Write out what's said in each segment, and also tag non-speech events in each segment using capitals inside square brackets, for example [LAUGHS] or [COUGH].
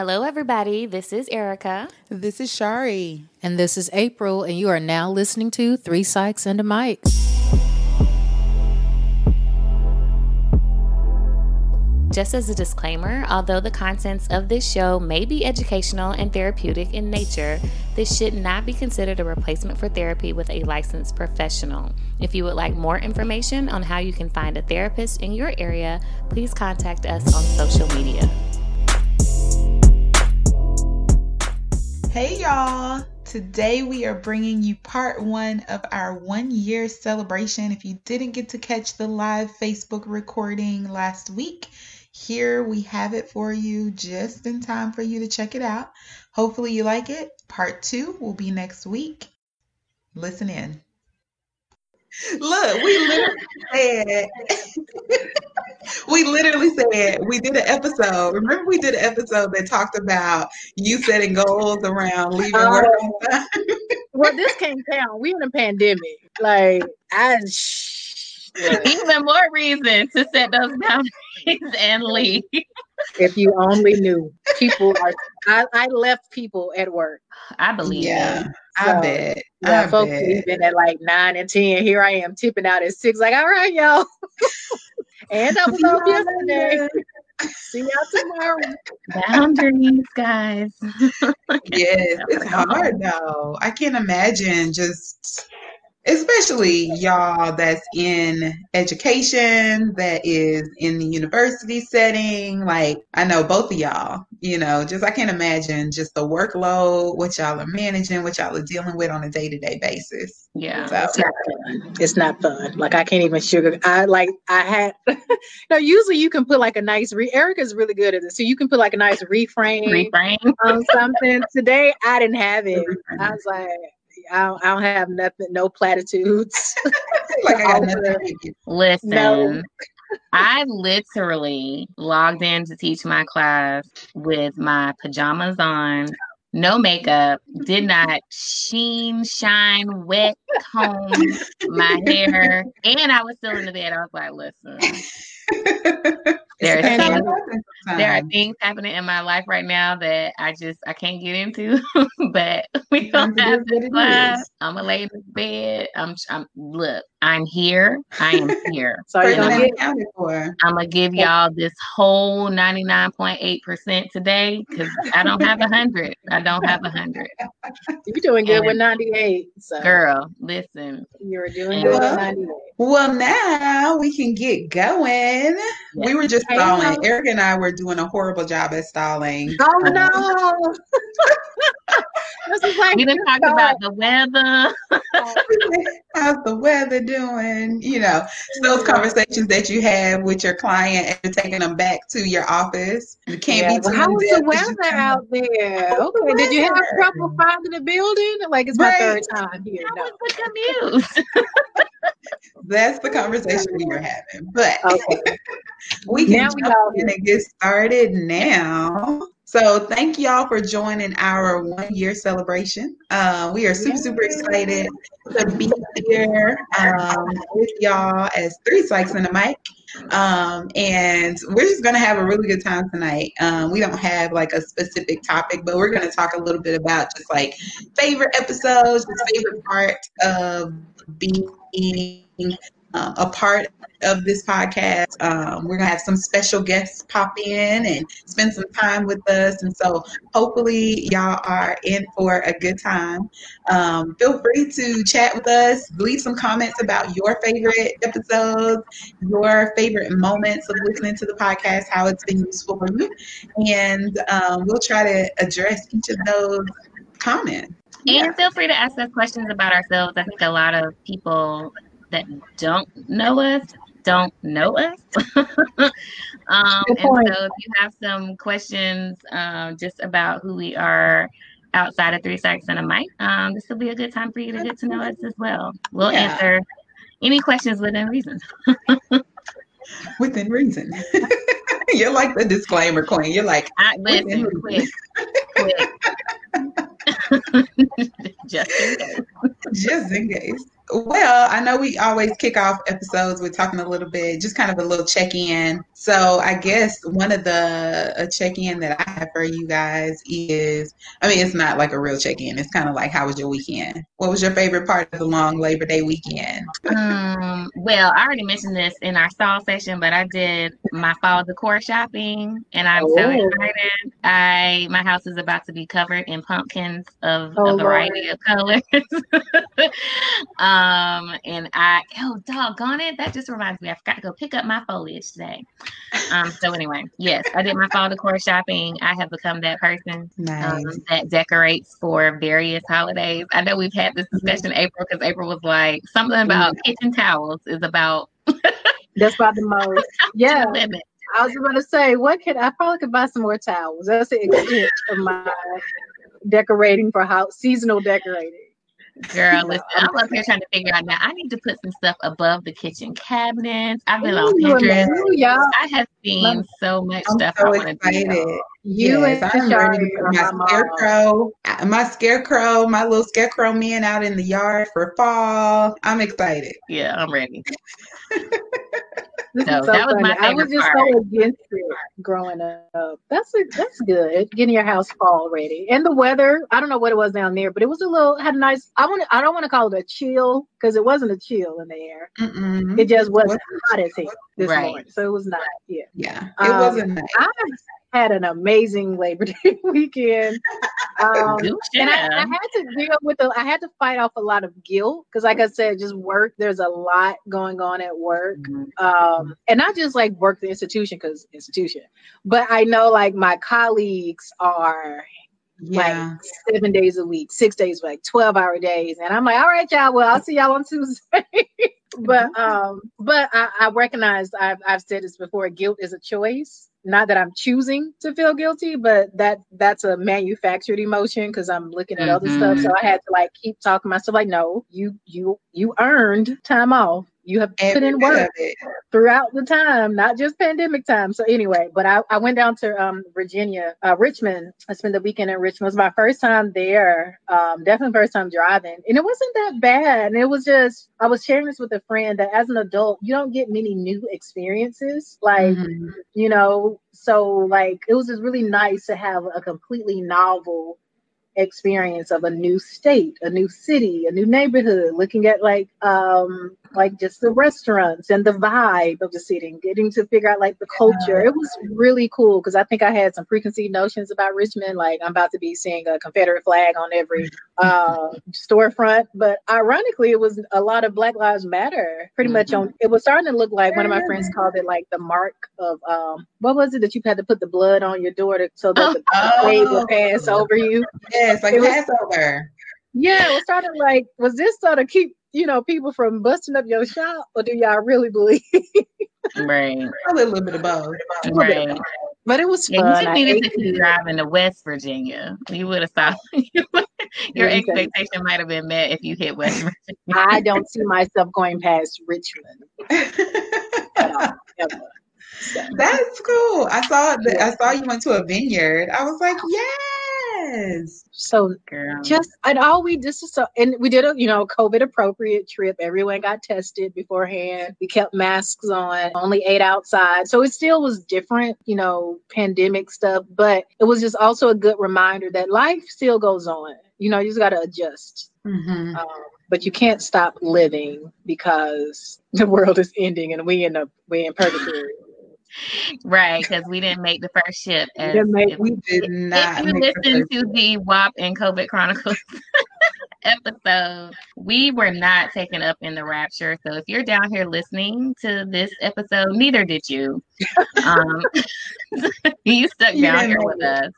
Hello, everybody. This is Erica. This is Shari. And this is April, and you are now listening to Three Psychs and a Mic. Just as a disclaimer, although the contents of this show may be educational and therapeutic in nature, this should not be considered a replacement for therapy with a licensed professional. If you would like more information on how you can find a therapist in your area, please contact us on social media. Hey, y'all. Today we are bringing you part one of our one year celebration. If you didn't get to catch the live Facebook recording last week, here we have it for you just in time for you to check it out. Hopefully, you like it. Part two will be next week. Listen in. Look, we literally said, [LAUGHS] we literally said, we did an episode. Remember, we did an episode that talked about you setting goals around leaving oh. work [LAUGHS] well, this can't count. We in a pandemic. Like, I. sh- Even more reason to set those boundaries and leave. If you only knew, people are. I, I left people at work. I believe. Yeah, so, I bet. Yeah, I folks bet. leaving at like nine and ten. Here I am tipping out at six. Like, all right, y'all. [LAUGHS] and I was off yesterday. See y'all tomorrow. Boundaries, guys. [LAUGHS] yes, it's hard though. I can't imagine just especially y'all that's in education that is in the university setting. Like i know both of y'all you know just i can't imagine just the workload what y'all are managing what y'all are dealing with on a day-to-day basis. Yeah. So. it's not fun. It's not fun. Like i can't even sugar i like i had [LAUGHS] no usually you can put like a nice re erica's really good at this so you can put like a nice reframe reframe. on something. [LAUGHS] Today i didn't have it. I was like I don't, I don't have nothing, no platitudes. [LAUGHS] like I got nothing. Listen, no. I literally logged in to teach my class with my pajamas on, no makeup, did not sheen, shine, wet comb my hair, and I was still in the bed. I was like, listen. [LAUGHS] There are, things, there are things happening in my life right now that I just I can't get into. [LAUGHS] but we don't have class. I'm gonna lay in bed. I'm I'm look, I'm here. I am [LAUGHS] here. so you're gonna get accounted for. I'm gonna give y'all this whole 99.8% today because I don't have a hundred. I don't have a hundred. You're doing good and with 98. So. Girl, listen. You're doing good well, with 98. Well, now we can get going. Yes. We were just stalling. Eric and I were doing a horrible job at stalling. Oh no. Uh-huh. [LAUGHS] like we didn't talk [LAUGHS] about the weather. How's the weather doing? You know, those conversations that you have with your client and taking them back to your office. You can't yeah, be too well, How was the weather out there? Okay. The Did you have trouble finding a building? Like it's my right. third time here. How no. was the commute? [LAUGHS] That's the conversation we were having. But okay. [LAUGHS] we can now jump we in and get started now. So thank y'all for joining our one year celebration. Uh, we are super, super excited to be here um, with y'all as three psychs and a mic. Um, and we're just going to have a really good time tonight. Um, we don't have like a specific topic, but we're going to talk a little bit about just like favorite episodes, favorite part of being uh, a part of this podcast. Um, we're gonna have some special guests pop in and spend some time with us, and so hopefully y'all are in for a good time. Um, feel free to chat with us, leave some comments about your favorite episodes, your favorite moments of listening to the podcast, how it's been useful for you, and um, we'll try to address each of those comments. And yeah. feel free to ask us questions about ourselves. I think a lot of people that don't know us don't know us. [LAUGHS] um, and so if you have some questions um, just about who we are outside of Three Psychs and a Mic, um, this will be a good time for you to get to know us as well. We'll yeah. answer any questions within reason. [LAUGHS] within reason. [LAUGHS] You're like the disclaimer queen. You're like, I, listen, quick, quick. just in case. Just in case. Well, I know we always kick off episodes with talking a little bit, just kind of a little check in. So I guess one of the a check in that I have for you guys is, I mean, it's not like a real check in. It's kind of like, how was your weekend? What was your favorite part of the long Labor Day weekend? um, well, I already mentioned this in our stall session, but I did my fall decor shopping, and I'm oh. so excited. I my house is about to be covered in pumpkins of oh, a variety Lord. of colors. [LAUGHS] um, and I oh doggone it, that just reminds me, I forgot to go pick up my foliage today. Um, so anyway, yes, I did my fall decor shopping. I have become that person um, nice. um, that decorates for various holidays. I know we've had this mm-hmm. discussion mm-hmm. April because April was like something about mm-hmm. kitchen towels is about. That's about the most. [LAUGHS] Yeah. I was going to say, what could I probably could buy some more towels? That's the extent of my decorating for how seasonal decorating. Girl, listen, I'm up here trying to figure out now. I need to put some stuff above the kitchen cabinets. I've been Ooh, on Pinterest. I have seen so much I'm stuff. So I excited. Do. You yes, I'm ready to put my scarecrow, my scarecrow, my little scarecrow man out in the yard for fall. I'm excited. Yeah, I'm ready. [LAUGHS] This so, so that was my favorite I was just part. so against it growing up. That's a, that's good. Getting your house fall ready. And the weather, I don't know what it was down there, but it was a little had a nice I want I don't want to call it a chill because it wasn't a chill in the air. Mm-mm. It just wasn't hot as hell this right. morning. So it was not yeah. Yeah. It um, wasn't nice. I had an amazing Labor [LAUGHS] Day weekend. Um, and I, I, had to deal with the, I had to fight off a lot of guilt because, like I said, just work. There's a lot going on at work, mm-hmm. um, and not just like work the institution because institution, but I know like my colleagues are yeah. like seven days a week, six days, like 12 hour days. And I'm like, all right, y'all, well, I'll see y'all on [LAUGHS] Tuesday. but mm-hmm. um, but I, I recognize I've I've said this before, guilt is a choice not that I'm choosing to feel guilty, but that that's a manufactured emotion because I'm looking at mm-hmm. other stuff. So I had to like keep talking myself like, no, you you you earned time off. You have put in work throughout the time, not just pandemic time. So anyway, but I, I went down to um, Virginia, uh, Richmond. I spent the weekend in Richmond. It was my first time there. Um, definitely first time driving, and it wasn't that bad. And it was just I was sharing this with a friend that as an adult, you don't get many new experiences. Like mm-hmm. you know, so like it was just really nice to have a completely novel experience of a new state, a new city, a new neighborhood, looking at like um like just the restaurants and the vibe of the city and getting to figure out like the culture. It was really cool because I think I had some preconceived notions about Richmond, like I'm about to be seeing a Confederate flag on every uh [LAUGHS] storefront. But ironically it was a lot of Black Lives Matter pretty much on it was starting to look like one of my friends called it like the mark of um what was it that you had to put the blood on your door to, so that the [LAUGHS] oh. would pass over you? [LAUGHS] Yes, like it Passover. Was, yeah, it was sort of like, was this sort of keep you know people from busting up your shop, or do y'all really believe? right, a little bit of both. Right. But it was fun. Yeah, you needed to keep driving to West Virginia. You would have thought [LAUGHS] your expectation might have been met if you hit West Virginia. I don't see myself going past Richmond. [LAUGHS] That's cool. I saw that. I saw you went to a vineyard. I was like, yes. So Girl. just and all we just so and we did a you know COVID appropriate trip. Everyone got tested beforehand. We kept masks on. Only ate outside. So it still was different, you know, pandemic stuff. But it was just also a good reminder that life still goes on. You know, you just got to adjust. Mm-hmm. Um, but you can't stop living because [LAUGHS] the world is ending and we end up we in purgatory right, because we didn't make the first ship. As, make, if, we did not. If you listen to the WAP and COVID Chronicles [LAUGHS] episode, we were not taken up in the rapture. So if you're down here listening to this episode, neither did you. Um, [LAUGHS] you stuck you down here with it. us.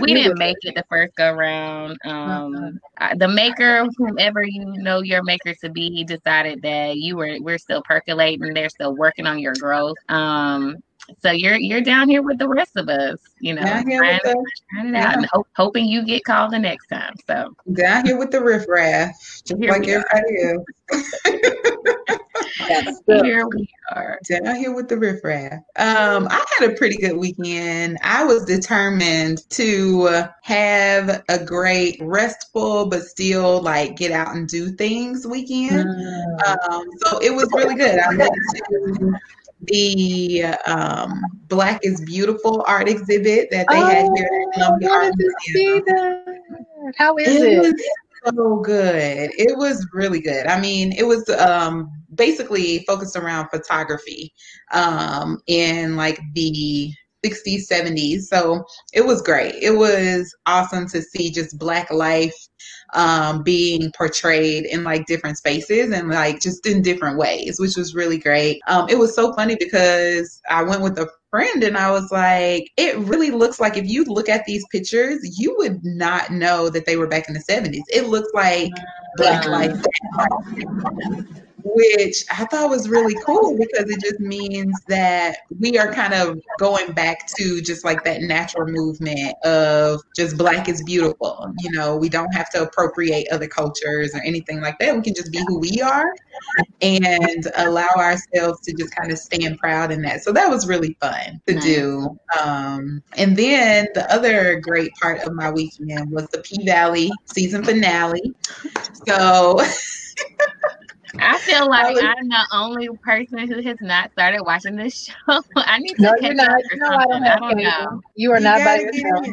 We [LAUGHS] didn't make it the first go round. Um, uh-huh. the maker, whomever you know your maker to be, he decided that you were we're still percolating. They're still working on your growth. Um, so you're you're down here with the rest of us, you know, trying, trying, it yeah. out and hope, hoping you get called the next time. So down here with the riffraff, just here like everybody else. [LAUGHS] Here we are. Down here with the riffraff. Um, I had a pretty good weekend. I was determined to have a great, restful, but still like get out and do things weekend. Mm. Um, so it was really good. I went to the um, Black is Beautiful art exhibit that they oh, had here at Columbia Art Museum. How is it? it? so good. It was really good. I mean, it was um, basically focused around photography um, in like the 60s, 70s. So it was great. It was awesome to see just Black life um, being portrayed in like different spaces and like just in different ways, which was really great. Um, it was so funny because I went with a friend and I was like, it really looks like if you look at these pictures, you would not know that they were back in the 70s. It looks like Black life [LAUGHS] which I thought was really cool because it just means that we are kind of going back to just like that natural movement of just black is beautiful. You know, we don't have to appropriate other cultures or anything like that. We can just be who we are and allow ourselves to just kind of stand proud in that. So that was really fun to nice. do. Um, and then the other great part of my weekend was the P Valley season finale. So [LAUGHS] I feel [LAUGHS] like I'm the only person who has not started watching this show. [LAUGHS] I need to no, catch up or no. I don't, I don't know. You are you not by yourself.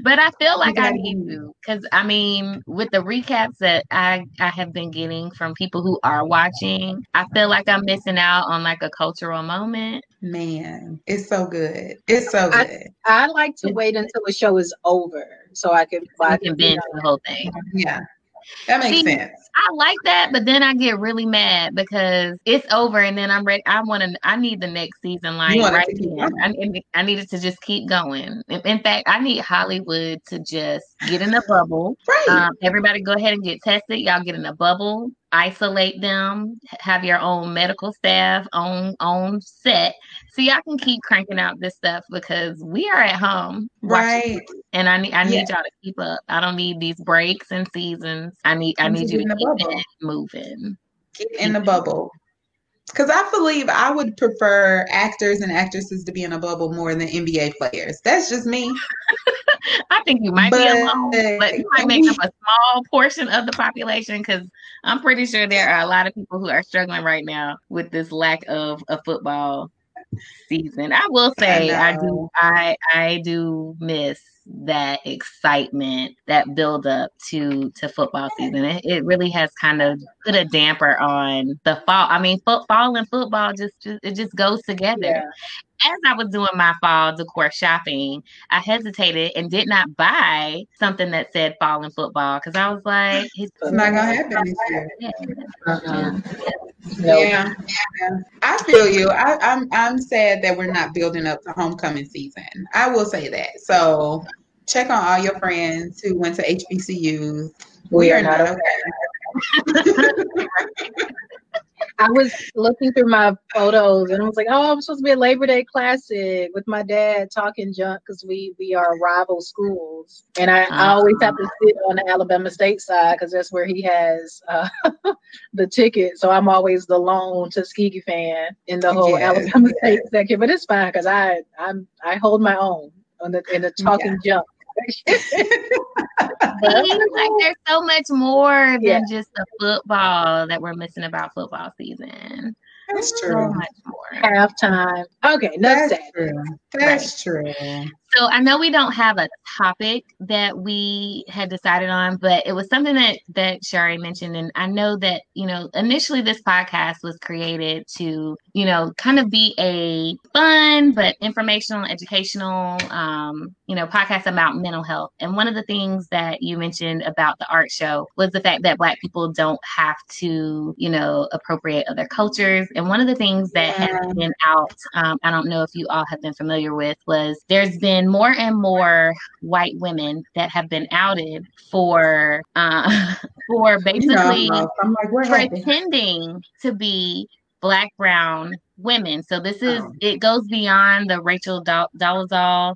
But I feel like I need to because I mean, with the recaps that I I have been getting from people who are watching, I feel like I'm missing out on like a cultural moment. Man, it's so good. It's so good. I, I like to wait until the show is over so I can I can binge the whole thing. Yeah. That makes See, sense. I like that, but then I get really mad because it's over, and then I'm ready. I want to. I need the next season, like right now. I, I needed to just keep going. In, in, fact, I need Hollywood to just get in a bubble. Right. Um, everybody, go ahead and get tested. Y'all get in a bubble isolate them, have your own medical staff, own own set, so y'all can keep cranking out this stuff because we are at home, right? And I need I need yeah. y'all to keep up. I don't need these breaks and seasons. I need I need you to keep bubble. moving. Keep in the bubble. Because I believe I would prefer actors and actresses to be in a bubble more than NBA players. That's just me. [LAUGHS] I think you might but, be alone, but you might make up a small portion of the population because I'm pretty sure there are a lot of people who are struggling right now with this lack of a football season. I will say I, I do I I do miss that excitement, that build up to to football season. It, it really has kind of put a damper on the fall. I mean, football and football just, just it just goes together. Yeah. As I was doing my fall decor shopping, I hesitated and did not buy something that said fall and football because I was like, "It's not gonna happen this year." Yeah. Uh-uh. Uh-uh. Yeah. yeah. I feel you. I, I'm I'm sad that we're not building up to homecoming season. I will say that. So check on all your friends who went to HBCUs. We, we are, are not okay. okay. [LAUGHS] I was looking through my photos and I was like, oh, I'm supposed to be a Labor Day classic with my dad talking junk because we we are rival schools. And I, I always have to sit on the Alabama State side because that's where he has uh, [LAUGHS] the ticket. So I'm always the lone Tuskegee fan in the whole yes, Alabama yes. State section. But it's fine because I I'm I hold my own on the in the talking yeah. junk [LAUGHS] [LAUGHS] like there's so much more than yeah. just the football that we're missing about football season. That's true. So much more. Halftime. Okay, that's true. That's right. true. So I know we don't have a topic that we had decided on, but it was something that that Shari mentioned, and I know that you know initially this podcast was created to you know kind of be a fun but informational, educational, um, you know, podcast about mental health. And one of the things that you mentioned about the art show was the fact that Black people don't have to you know appropriate other cultures. And one of the things that yeah. has been out, um, I don't know if you all have been familiar with, was there's been more and more white women that have been outed for uh, [LAUGHS] for basically like, pretending to be black, brown, women. So this is oh. it goes beyond the Rachel Dolezal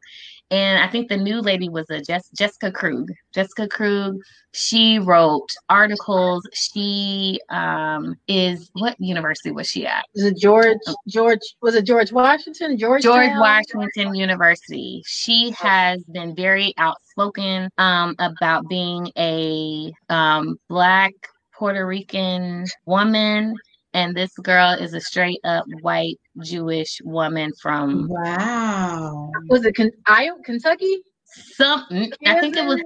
and I think the new lady was a Jess, Jessica Krug. Jessica Krug, she wrote articles. She um, is what university was she at? Was it George George was it George Washington? George George Washington University. She has been very outspoken um, about being a um, black Puerto Rican woman and this girl is a straight up white Jewish woman from Wow. Was it Iowa, Kentucky? Something. I think it was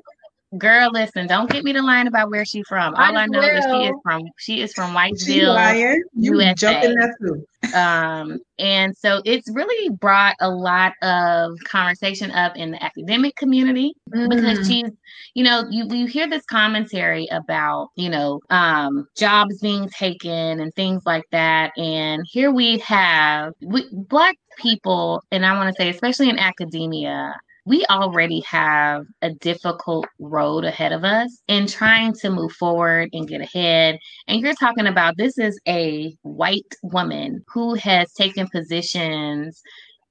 Girl, listen, don't get me to line about where she's from. All I, I know will. is she is from she is from Whitesville, You USA. jumping that too. Um, and so it's really brought a lot of conversation up in the academic community mm. because she's, you know, you you hear this commentary about, you know, um, jobs being taken and things like that. And here we have we, black people, and I want to say, especially in academia, we already have a difficult road ahead of us in trying to move forward and get ahead. And you're talking about this is a white woman who has taken positions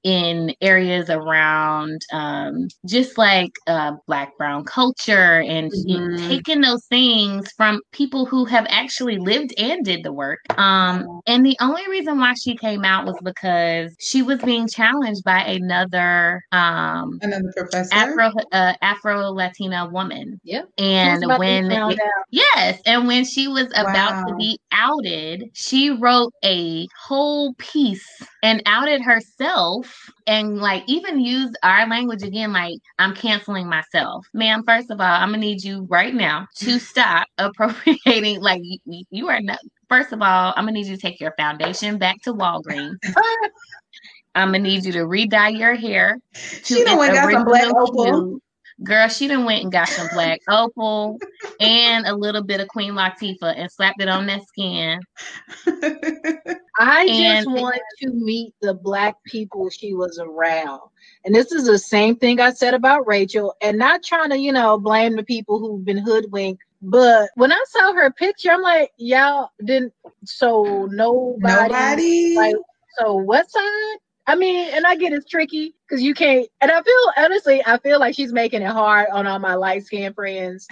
in areas around um, just like uh, black brown culture and mm-hmm. taking those things from people who have actually lived and did the work. Um, and the only reason why she came out was because she was being challenged by another um, another professor? Afro uh, afro latina woman. Yep. And when it, yes and when she was about wow. to be outed she wrote a whole piece and outed herself and like even use our language again like i'm canceling myself. Ma'am first of all i'm gonna need you right now to mm-hmm. stop [LAUGHS] appropriating like you, you are not first of all i'm gonna need you to take your foundation back to walgreens. [LAUGHS] I'm gonna need you to re-dye your hair to she don't got some black opal. Girl, she done went and got some black [LAUGHS] opal and a little bit of Queen Latifah and slapped it on that skin. I and just want to meet the black people she was around. And this is the same thing I said about Rachel, and not trying to, you know, blame the people who've been hoodwinked. But when I saw her picture, I'm like, y'all didn't so nobody, nobody? like so what side? I mean, and I get it's tricky because you can't. And I feel honestly, I feel like she's making it hard on all my light skinned friends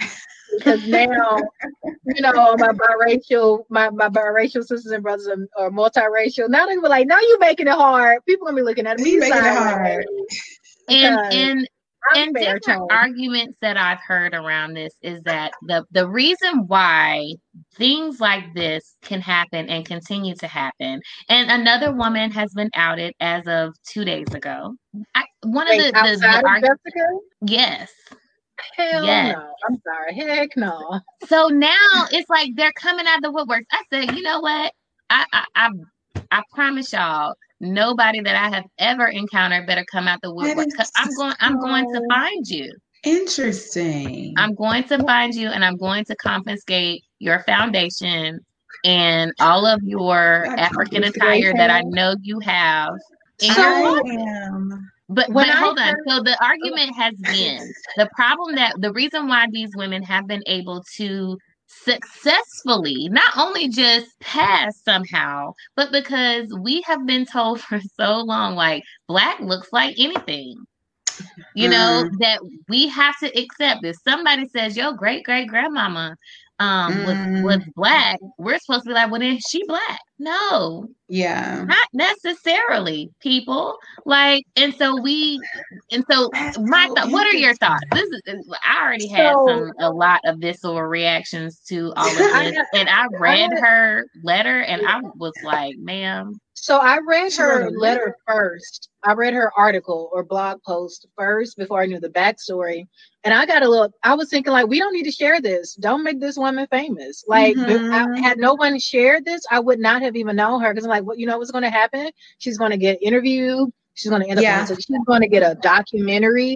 because [LAUGHS] now, you know, my biracial, my my biracial sisters and brothers are, are multiracial. Now they were like, now you making it hard. People gonna be looking at me. You're Making it hard. And and and different arguments that I've heard around this is that the the reason why things like this can happen and continue to happen, and another woman has been outed as of two days ago. I, one Wait, of the, the, the arguments, yes. Hell yes. no. I'm sorry. Heck no. So now it's like they're coming out of the woodworks. I said, you know what? I I I, I promise y'all, nobody that I have ever encountered better come out the woodwork. I'm going. I'm going to find you. Interesting. I'm going to find you, and I'm going to confiscate your foundation and all of your African attire that I know you have. I am. But, but hold on. So the argument has been the problem that the reason why these women have been able to successfully not only just pass somehow, but because we have been told [LAUGHS] for so long, like black looks like anything. You know, mm. that we have to accept this. Somebody says your great great grandmama um mm. was was black, we're supposed to be like, well then she black. No. Yeah. Not necessarily, people. Like, and so we and so That's my so th- what are your thoughts? This is I already had so, some a lot of visceral reactions to all of [LAUGHS] this. and I read her letter and I was like, ma'am. So I read her letter first. I read her article or blog post first before I knew the backstory. And I got a little, I was thinking, like, we don't need to share this. Don't make this woman famous. Like, mm-hmm. I, had no one shared this, I would not have even known her because I'm like, what, you know what's going to happen? She's going to get interviewed. She's going to end up, yeah. she's going to get a documentary.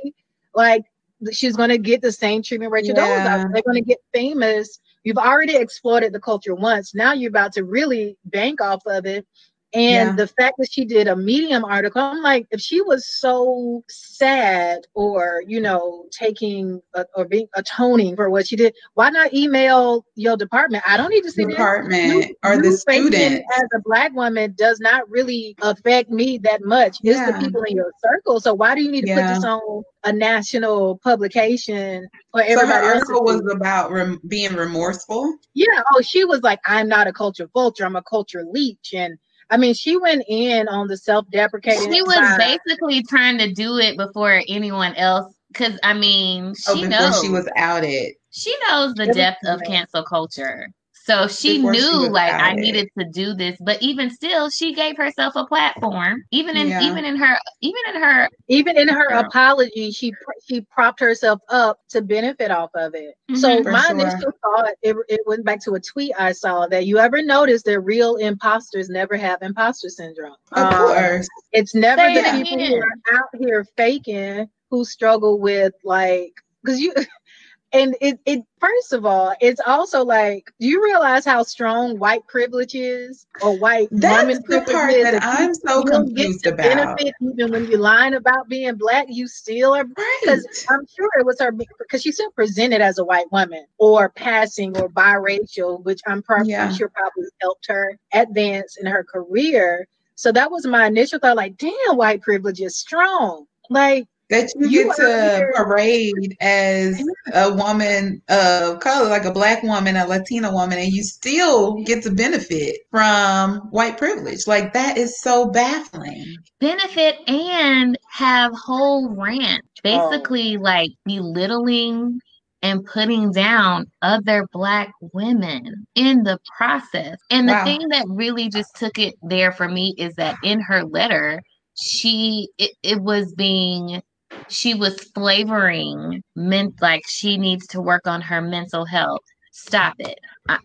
Like, she's going to get the same treatment Rachel yeah. They're going to get famous. You've already exploited the culture once. Now you're about to really bank off of it And yeah. the fact that she did a Medium article, I'm like, if she was so sad or, you know, taking a, or being atoning for what she did, why not email your department? I don't need to see department or the student. As a black woman does not really affect me that much. It's the people in your circle. So why do you need to yeah. put this on a national publication for everybody? So her article was about rem- being remorseful. Yeah. Oh, she was like, I'm not a culture vulture. I'm a culture leech. And I mean, she went in on the self-deprecating. She was side. basically trying to do it before anyone else. Because I mean, she oh, knows she was outed. She knows the depth of cancel culture. So she Before knew she like I needed to do this, but even still, she gave herself a platform. Even in yeah. even in her even in her even in her, her apology, she she propped herself up to benefit off of it. Mm-hmm, so my sure. initial thought it, it went back to a tweet I saw that you ever notice that real imposters never have imposter syndrome. Of um, course, it's never Say the people who are out here faking who struggle with like because you [LAUGHS] and it, it first of all it's also like do you realize how strong white privilege is or white that's woman the part is that i'm so confused about benefit even when you're lying about being black you still are because right. i'm sure it was her because she still presented as a white woman or passing or biracial which i'm, probably, yeah. Sure probably helped her advance in her career so that was my initial thought like damn white privilege is strong like that you, you get to parade as a woman of color, like a black woman, a Latina woman, and you still get to benefit from white privilege. Like that is so baffling. Benefit and have whole rant, oh. basically oh. like belittling and putting down other black women in the process. And the wow. thing that really just took it there for me is that in her letter, she it, it was being she was flavoring meant like she needs to work on her mental health. Stop it. I,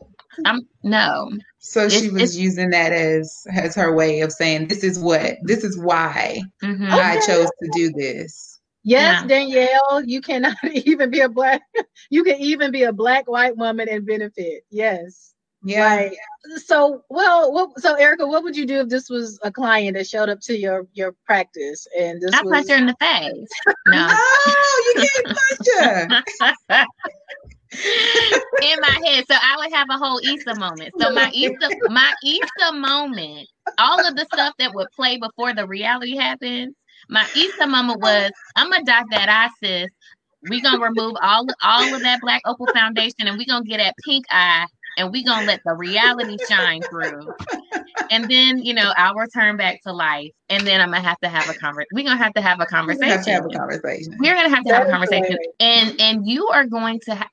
am no. So she was using that as as her way of saying this is what this is why mm-hmm. I chose to do this. Yes, yeah. Danielle, you cannot [LAUGHS] even be a black you can even be a black white woman and benefit. Yes. Yeah. Right. So, well, what, so Erica, what would you do if this was a client that showed up to your your practice and this I was... punch her in the face. No, [LAUGHS] no you can't punch her. [LAUGHS] in my head, so I would have a whole Easter moment. So my Easter, my Easter moment, all of the stuff that would play before the reality happens. My Easter moment was, I'm gonna dot that ISIS. We gonna remove all all of that black opal foundation, and we gonna get that pink eye and we gonna let the reality shine through. And then, you know, I'll return back to life. And then I'm gonna have to have a conversation. We're gonna have to have a conversation. Have to have a conversation. We're gonna have to have a conversation. And and you are going to have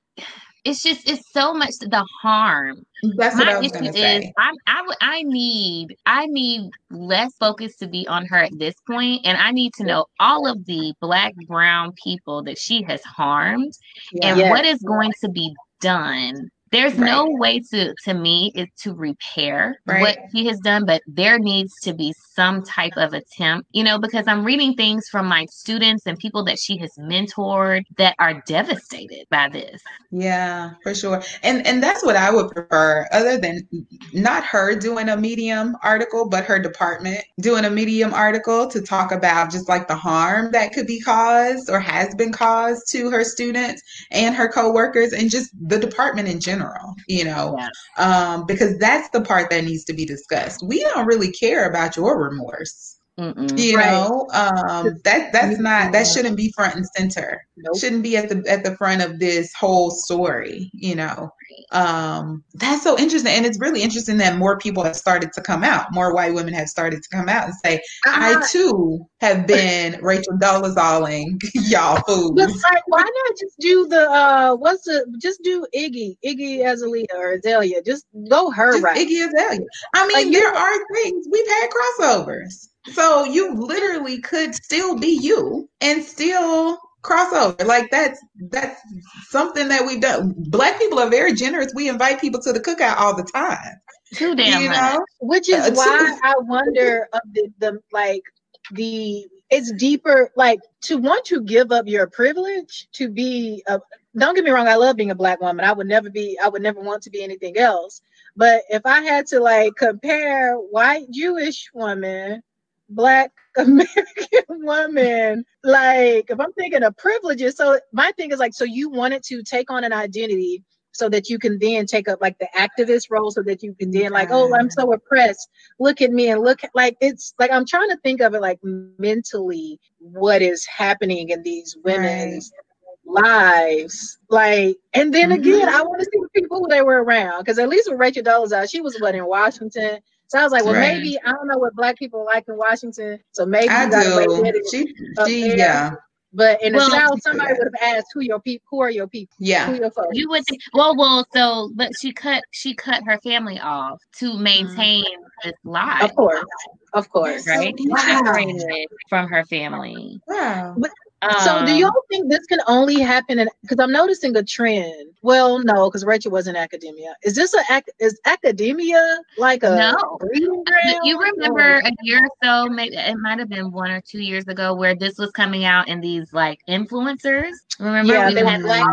it's just it's so much the harm. That's My what I was issue is I I I need I need less focus to be on her at this point, and I need to know all of the black brown people that she has harmed, yeah. and yes. what is going to be done there's right. no way to to me is to repair right. what he has done but there needs to be some type of attempt you know because i'm reading things from my students and people that she has mentored that are devastated by this yeah for sure and and that's what i would prefer other than not her doing a medium article but her department doing a medium article to talk about just like the harm that could be caused or has been caused to her students and her coworkers and just the department in general you know, yeah. um, because that's the part that needs to be discussed. We don't really care about your remorse. Mm-mm. You right. know, um, that that's not that shouldn't be front and center. Nope. Shouldn't be at the at the front of this whole story. You know, um, that's so interesting, and it's really interesting that more people have started to come out. More white women have started to come out and say, uh-huh. "I too have been Rachel Dolezaling [LAUGHS] y'all [LAUGHS] fools." Like, why not just do the uh, what's the just do Iggy Iggy Azalea or Azalea? Just go her just right. Iggy Azalea. I mean, like, there are things we've had crossovers. So you literally could still be you and still crossover. Like that's that's something that we've done. Black people are very generous. We invite people to the cookout all the time. Too damn you know? Which is uh, why too- I wonder of the, the like the it's deeper like to want to give up your privilege to be a don't get me wrong i love being a black woman i would never be i would never want to be anything else But if I had to like compare white Jewish woman, black [LAUGHS] American woman, like if I'm thinking of privileges, so my thing is like, so you wanted to take on an identity so that you can then take up like the activist role so that you can then like oh i'm so oppressed. Look at me and look like it's like i'm trying to think of it like mentally what is happening in these women's right. lives. Like and then mm-hmm. again i want to see the people who they were around because at least with rachel dolezal she was what in washington so I was like, well, right. maybe I don't know what black people like in Washington. So maybe I do. She, she yeah. But in well, the South, somebody would have asked who your people, who are your people? Yeah, your you would. Think, well, well, so but she cut she cut her family off to maintain mm. this life. Of course, of course, right? Wow. Separated from her family. Wow. But so do um, y'all think this can only happen in because I'm noticing a trend? Well, no, because Rachel was in academia. Is this a is academia like a no? You remember a year or so, maybe it might have been one or two years ago, where this was coming out in these like influencers. Remember, yeah, they were black.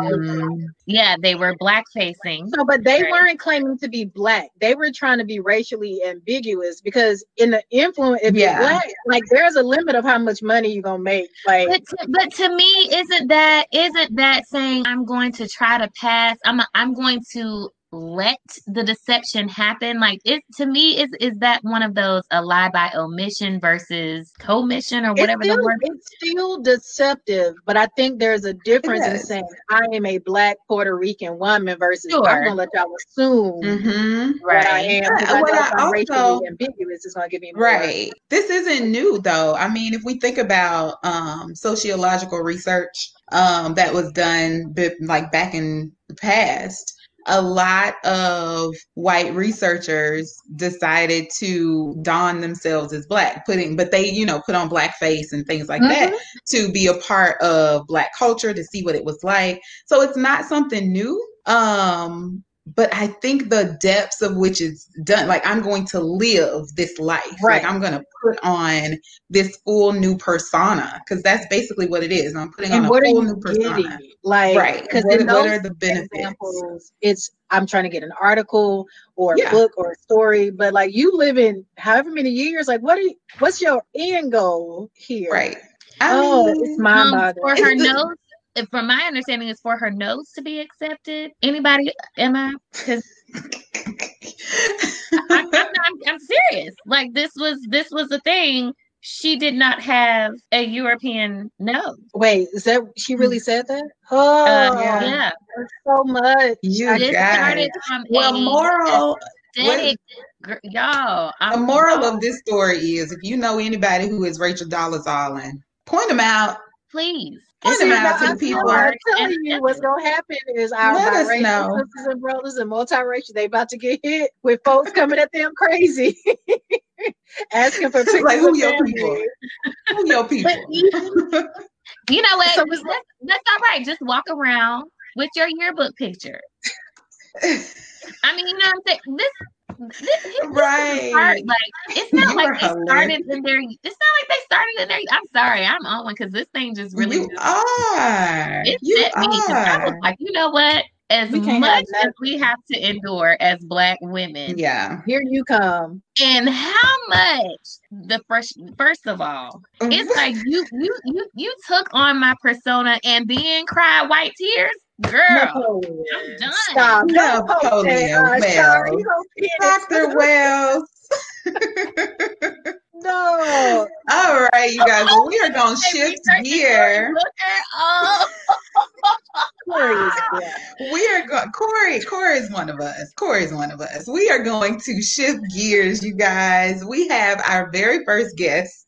Yeah, they were black facing. So, but they right. weren't claiming to be black. They were trying to be racially ambiguous because in the influence, if yeah. you're black, like there's a limit of how much money you're gonna make. Like, but but to me, isn't that isn't that saying I'm going to try to pass? I'm a, I'm going to let the deception happen like it to me is is that one of those a lie by omission versus commission or whatever it's still, the word it's still deceptive but i think there's a difference in saying i am a black puerto rican woman versus sure. i'm gonna let y'all assume mm-hmm. right i am yeah, what I, I also, ambiguous is gonna give me more. right this isn't new though i mean if we think about um sociological research um that was done like back in the past a lot of white researchers decided to don themselves as black, putting, but they, you know, put on blackface and things like mm-hmm. that to be a part of black culture, to see what it was like. So it's not something new. Um, but I think the depths of which it's done, like I'm going to live this life. Right. Like I'm going to put on this full new persona because that's basically what it is. I'm putting and on a full new persona. Getting? Like, right. Because what, what are the benefits? It's I'm trying to get an article or a yeah. book or a story, but like you live in however many years, like what are you, what's your end goal here? Right. I oh, mean, it's my um, For her notes, from my understanding, is for her notes to be accepted. Anybody? Am I? Because I'm, I'm, I'm serious. Like this was this was a thing. She did not have a European nose. Wait, is that she really said that? Oh, uh, yeah. yeah. so much. You this started from well, moral. Aesthetic, y'all. I'm the moral of this story is: if you know anybody who is Rachel Dolezal, point them out. Please Them out to the people. I'm telling you, what's gonna happen is our Let biracial sisters and brothers and multiracial, they about to get hit with folks coming at them crazy, [LAUGHS] asking for [LAUGHS] pictures. Like who your [LAUGHS] people? Who your people? you know what? So that's, that's all right. Just walk around with your yearbook picture. I mean, you know what I'm saying? This right. Hard. Like it's not you like they started in their. It's not like they started in their. I'm sorry, I'm on one because this thing just really. You just, are. It you set me. I was like, you know what? As much as we have to endure as black women, yeah, here you come. And how much the first first of all, it's [LAUGHS] like you you you you took on my persona and then cried white tears Girl, Napoleon. I'm done. Stop. Napoleon uh, Wells. Dr. [LAUGHS] Wells. [LAUGHS] no. All right, you guys. Well, we are going to shift gear. [LAUGHS] we are going. Corey. Corey is one of us. Corey is one of us. We are going to shift gears, you guys. We have our very first guest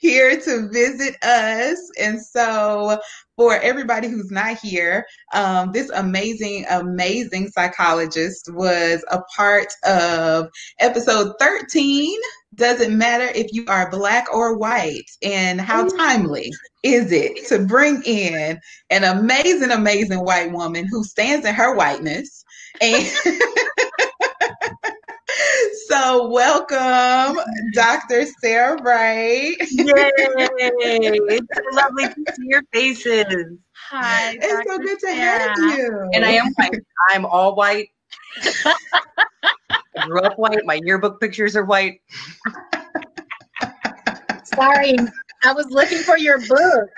here to visit us. And so for everybody who's not here, um, this amazing, amazing psychologist was a part of episode 13. Doesn't matter if you are black or white, and how mm-hmm. timely is it to bring in an amazing, amazing white woman who stands in her whiteness and [LAUGHS] so welcome, Dr. Sarah Wright. Yay! It's so lovely to see your faces. Hi. It's Dr. so good to Sarah. have you. And I am white. I'm all white. [LAUGHS] I grew up white. My yearbook pictures are white. Sorry, I was looking for your book.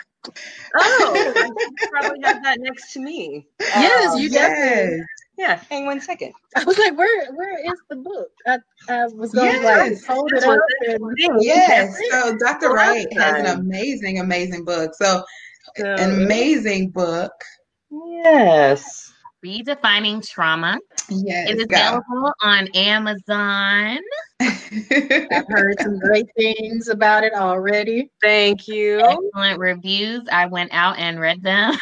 Oh, [LAUGHS] I probably have that next to me. Yes, Um, you yes. definitely. Yeah, hang one second. I was like, where where is the book? I, I was going to Yes. like hold it up what and Yes. So Dr. Well, Wright has an amazing, amazing book. So So- an amazing book. Yes. Redefining Trauma. Yes. It is go. available on Amazon. I've [LAUGHS] heard some great things about it already. Thank you. Excellent reviews. I went out and read them.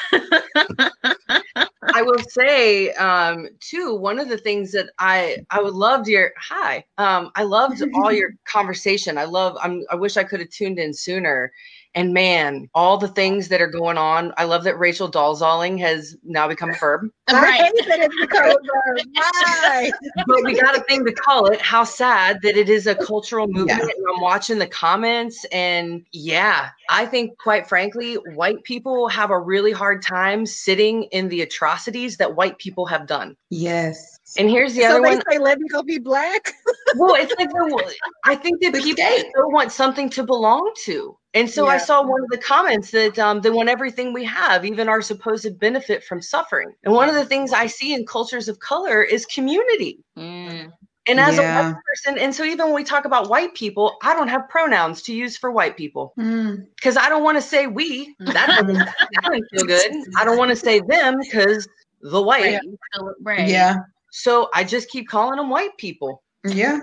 I will say, um, too, one of the things that I I would love your hi. Um, I loved all your [LAUGHS] conversation. I love. I'm. I wish I could have tuned in sooner. And man, all the things that are going on. I love that Rachel Dolezalling has now become a verb. I right. hate that it's become a verb. Why? but we got a thing to call it. How sad that it is a cultural movement. Yeah. I'm watching the comments, and yeah, I think, quite frankly, white people have a really hard time sitting in the atrocities that white people have done. yes. And here's the so other they one. say, let me go be black. [LAUGHS] Well, it's like they're- I think that people Escape. still want something to belong to. And so I saw one of the comments that um, they want everything we have, even our supposed benefit from suffering. And one of the things I see in cultures of color is community. Mm. And as a white person, and so even when we talk about white people, I don't have pronouns to use for white people Mm. because I don't want to say we. That [LAUGHS] doesn't, that doesn't feel good. I don't want to say them because the white. Yeah. So, right. Yeah. So I just keep calling them white people. Yeah.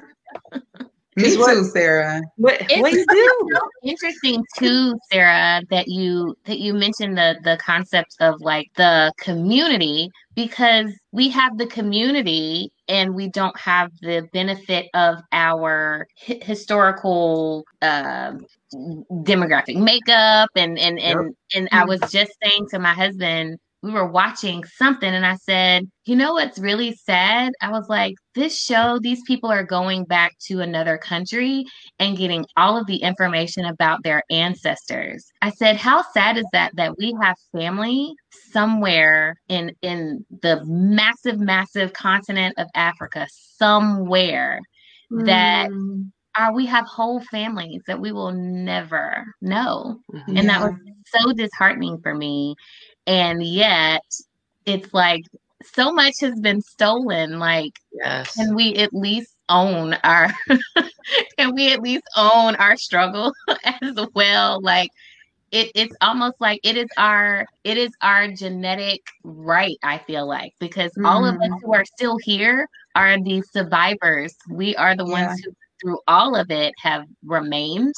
[LAUGHS] Me what- too, Sarah. What, what do you do? so interesting too, Sarah, that you that you mentioned the the concept of like the community because we have the community and we don't have the benefit of our hi- historical um demographic makeup and and and and I was just saying to my husband we were watching something and I said, you know what's really sad? I was like, this show, these people are going back to another country and getting all of the information about their ancestors. I said, how sad is that that we have family somewhere in in the massive, massive continent of Africa, somewhere that Mm. are we have whole families that we will never know. Mhm. And that was so disheartening for me. And yet it's like so much has been stolen. Like, Yes. can we at least own our [LAUGHS] can we at least own our struggle [LAUGHS] as well? Like it, it's almost like it is our it is our genetic right, I feel like, because all of us Mhm. who are still here are the survivors. We are the Yeah. ones who through all of it have remained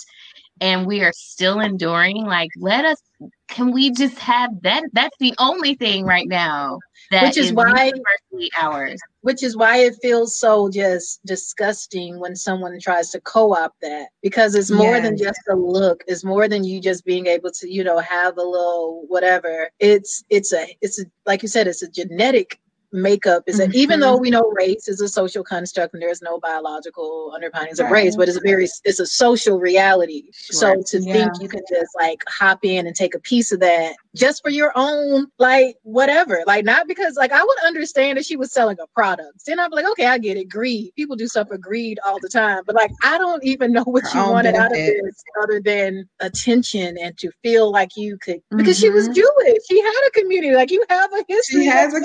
and we are still enduring. Like let us can we just have that? That's the only thing right now that Which is why- universally ours. Which is why it feels so just disgusting when someone tries to co-opt that because it's more than just a look. It's more than you just being able to, you know, have a little whatever. It's it's a it's a like you said, it's a genetic makeup is that even Mhm. though we know race is a social construct and there's no biological underpinnings of race but it's a very it's a social reality. So to Yeah. think you can just like hop in and take a piece of that just for your own like whatever like not because like i would understand if she was selling a product. Then i'd be like okay i get it greed. People do stuff for greed all the time but like i don't even know [LAUGHS] what Her you wanted out of this other than attention and to feel like you could because she was jewish. She had a community like you have a history She has a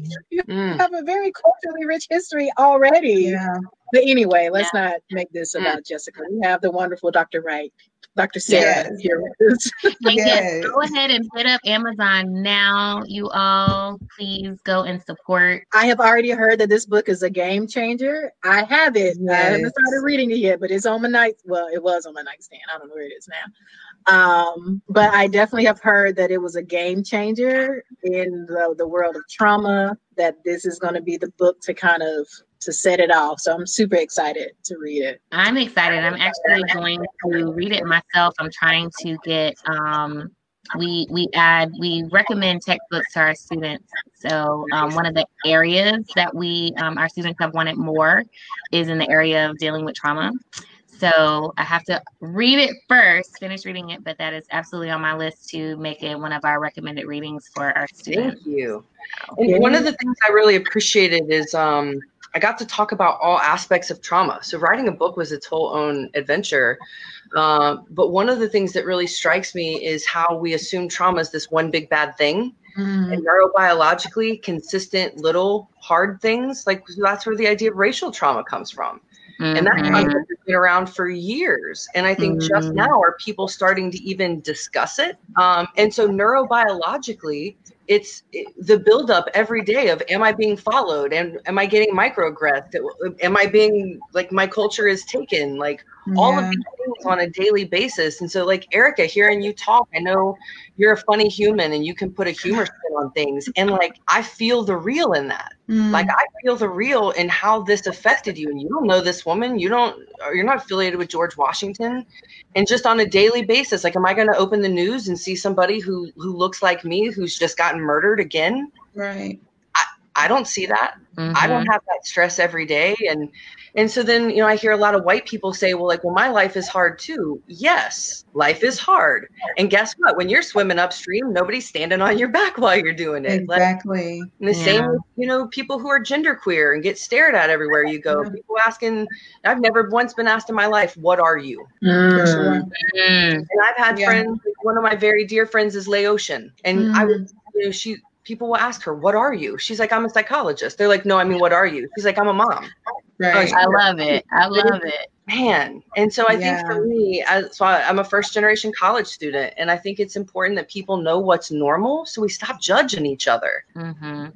very community. Mm. have a very culturally rich history already. Yeah. But anyway, let's not make this about Jessica. We have the wonderful Dr. Wright, Dr. Sarah Yes. here with us. [LAUGHS] Yes, Yes. go ahead and hit up Amazon now. You all, please go and support. I have already heard that this book is a game changer. I have it. I haven't started reading it yet, but it's on my night. Well, it was on my nightstand. I don't know where it is now. Um, but I definitely have heard that it was a game changer in the, the world of trauma. That this is going to be the book to kind of to set it off. So I'm super excited to read it. I'm excited. I'm actually going to read it myself. I'm trying to get um we we add we recommend textbooks to our students. So um, one of the areas that we um, our students have wanted more is in the area of dealing with trauma. So I have to read it first, finish reading it, but that is absolutely on my list to make it one of our recommended readings for our students. Thank you. And one of the things I really appreciated is um I got to talk about all aspects of trauma. So writing a book was its whole own adventure. Uh, but one of the things that really strikes me is how we assume trauma is this one big bad thing. Mm. And neurobiologically consistent little hard things, like that's where the idea of racial trauma comes from. Mm-hmm. And that mm-hmm. concept has been around for years. And I think mm-hmm. just now are people starting to even discuss it. Um, and so neurobiologically, it's the buildup every day of am I being followed and am I getting microaggressed? Am I being like my culture is taken? Like all of these things on a daily basis. And so, like Erica, hearing you talk, I know you're a funny human and you can put a humor [LAUGHS] spin on things. And like I feel the real in that. Mm. Like I feel the real in how this affected you. And you don't know this woman. You don't. You're not affiliated with George Washington. And just on a daily basis, like, am I going to open the news and see somebody who who looks like me who's just gotten murdered again? Right. I, I don't see that. Mm-hmm. I don't mm-hmm. have that stress every day. And and so then, you know, I hear a lot of white people say, well, like, well, my life is hard too. Yes, life is hard. And guess what? When you're swimming upstream, nobody's standing on your back [LAUGHS] while you're doing it. Exactly. Like, the yeah. same you know, people who are genderqueer and get stared at everywhere you go. Yeah. People asking, I've never once been asked in my life, what are you? Mm. And I've had yeah. friends, one of my very dear friends is Laotian. And mm. I was, you know, she, people will ask her, What are you? She's like, I'm a psychologist. They're like, No, I mean, what are you? She's like, I'm a mom. Right. I love it. I love it. Man. And so I yeah. think for me, as, so I, I'm a first generation college student, and I think it's important that people know what's normal so we stop judging each other. Mm-hmm.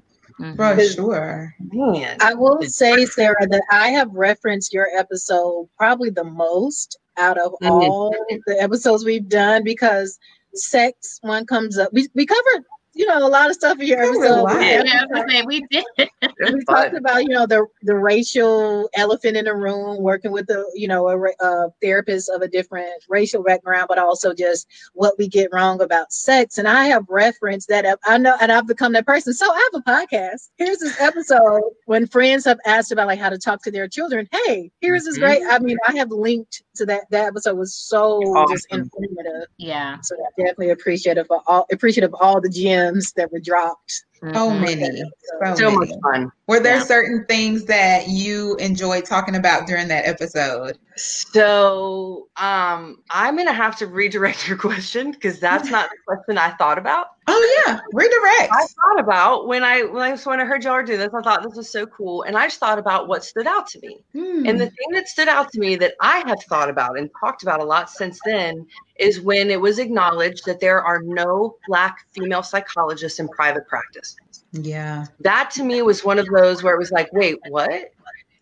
Mm-hmm. For sure. Man. I will say, Sarah, that I have referenced your episode probably the most out of mm-hmm. all the episodes we've done because sex one comes up. We, we covered you know, a lot of stuff in your episode. Yeah, we did. [LAUGHS] we talked about, you know, the the racial elephant in the room, working with the, you know, a, a, therapist of a different racial background, but also just what we get wrong about sex. And I have referenced that. I know, and I've become that person. So I have a podcast. Here's this episode when friends have asked about like how to talk to their children. Hey, here's this mm-hmm. great. I mean, I have linked to that. That episode was so awesome. just informative. Yeah. So I definitely appreciative of all appreciative of all the gems gems that were dropped. Mm-hmm. So many. So, so many. much fun. Were there yeah. certain things that you enjoyed talking about during that episode? So um, I'm going to have to redirect your [LAUGHS] question because that's not the question I thought about. Oh yeah, redirect. I thought about when I when I, when I heard y'all do this, I thought this was so cool, and I just thought about what stood out to me. Hmm. And the thing that stood out to me that I have thought about and talked about a lot since then is when it was acknowledged that there are no black female psychologists in private practice. Yeah, that to me was one of those where it was like, wait, what?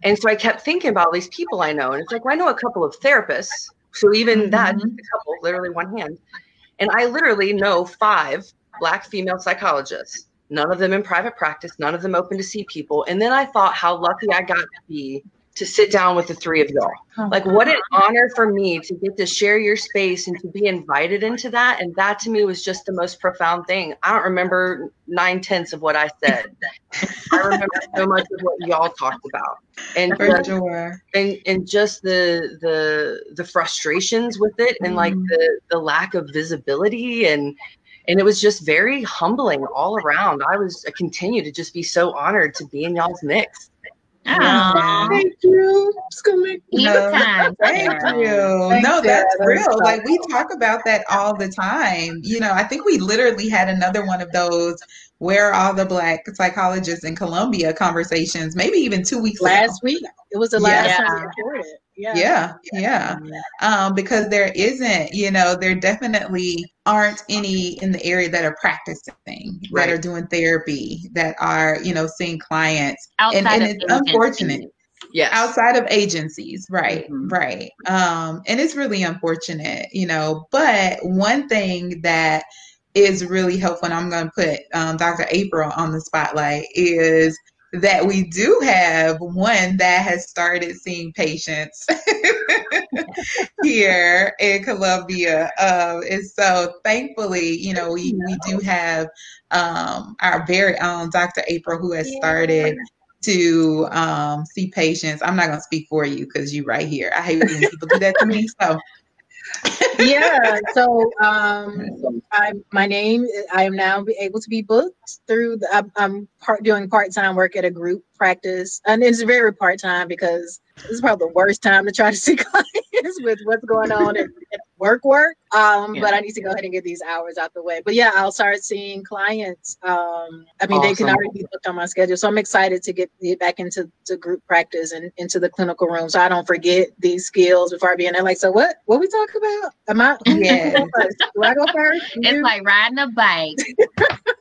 And so I kept thinking about all these people I know, and it's like well, I know a couple of therapists. So even mm-hmm. that, a couple, literally one hand. And I literally know five black female psychologists, none of them in private practice, none of them open to see people. And then I thought how lucky I got to be to sit down with the three of y'all. Oh, like, what an honor for me to get to share your space and to be invited into that. And that to me was just the most profound thing. I don't remember nine tenths of what I said. I remember [LAUGHS] so much of what y'all talked about. And just, sure. and and just the the the frustrations with it and like mm. the the lack of visibility and and it was just very humbling all around. I was I continue to just be so honored to be in y'all's mix. Aww. Thank you. Anytime. Thank you. Thanks, no, that's real. Like we talk about that all the time. You know, I think we literally had another one of those where are all the black psychologists in Columbia conversations, maybe even two weeks last ago. week. It was the last yeah. time we recorded. Yeah. yeah, yeah, Um, because there isn't, you know, there definitely aren't any in the area that are practicing, right. that are doing therapy, that are, you know, seeing clients, Outside and, and it's agencies. unfortunate. Yeah. Outside of agencies, right, mm-hmm. right. Um, and it's really unfortunate, you know. But one thing that is really helpful, and I'm going to put um, Dr. April on the spotlight, is that we do have one that has started seeing patients [LAUGHS] here in Columbia. Um, and so thankfully, you know, we, we do have um, our very own Dr. April who has started to um, see patients. I'm not going to speak for you because you're right here. I hate when people do that to me. So yeah. So um, I my name I am now able to be booked through. The, I'm, I'm part doing part time work at a group practice, and it's very part time because this is probably the worst time to try to see [LAUGHS] clients with what's going on at, at work work. Um, yeah. but I need to go ahead and get these hours out the way. But yeah, I'll start seeing clients. Um, I mean, awesome. they can already be booked on my schedule, so I'm excited to get, get back into to group practice and into the clinical room, so I don't forget these skills before I be in there. Like, so what? What we talk about? Am I? Yeah. Do I go first? It's like riding a bike. [LAUGHS]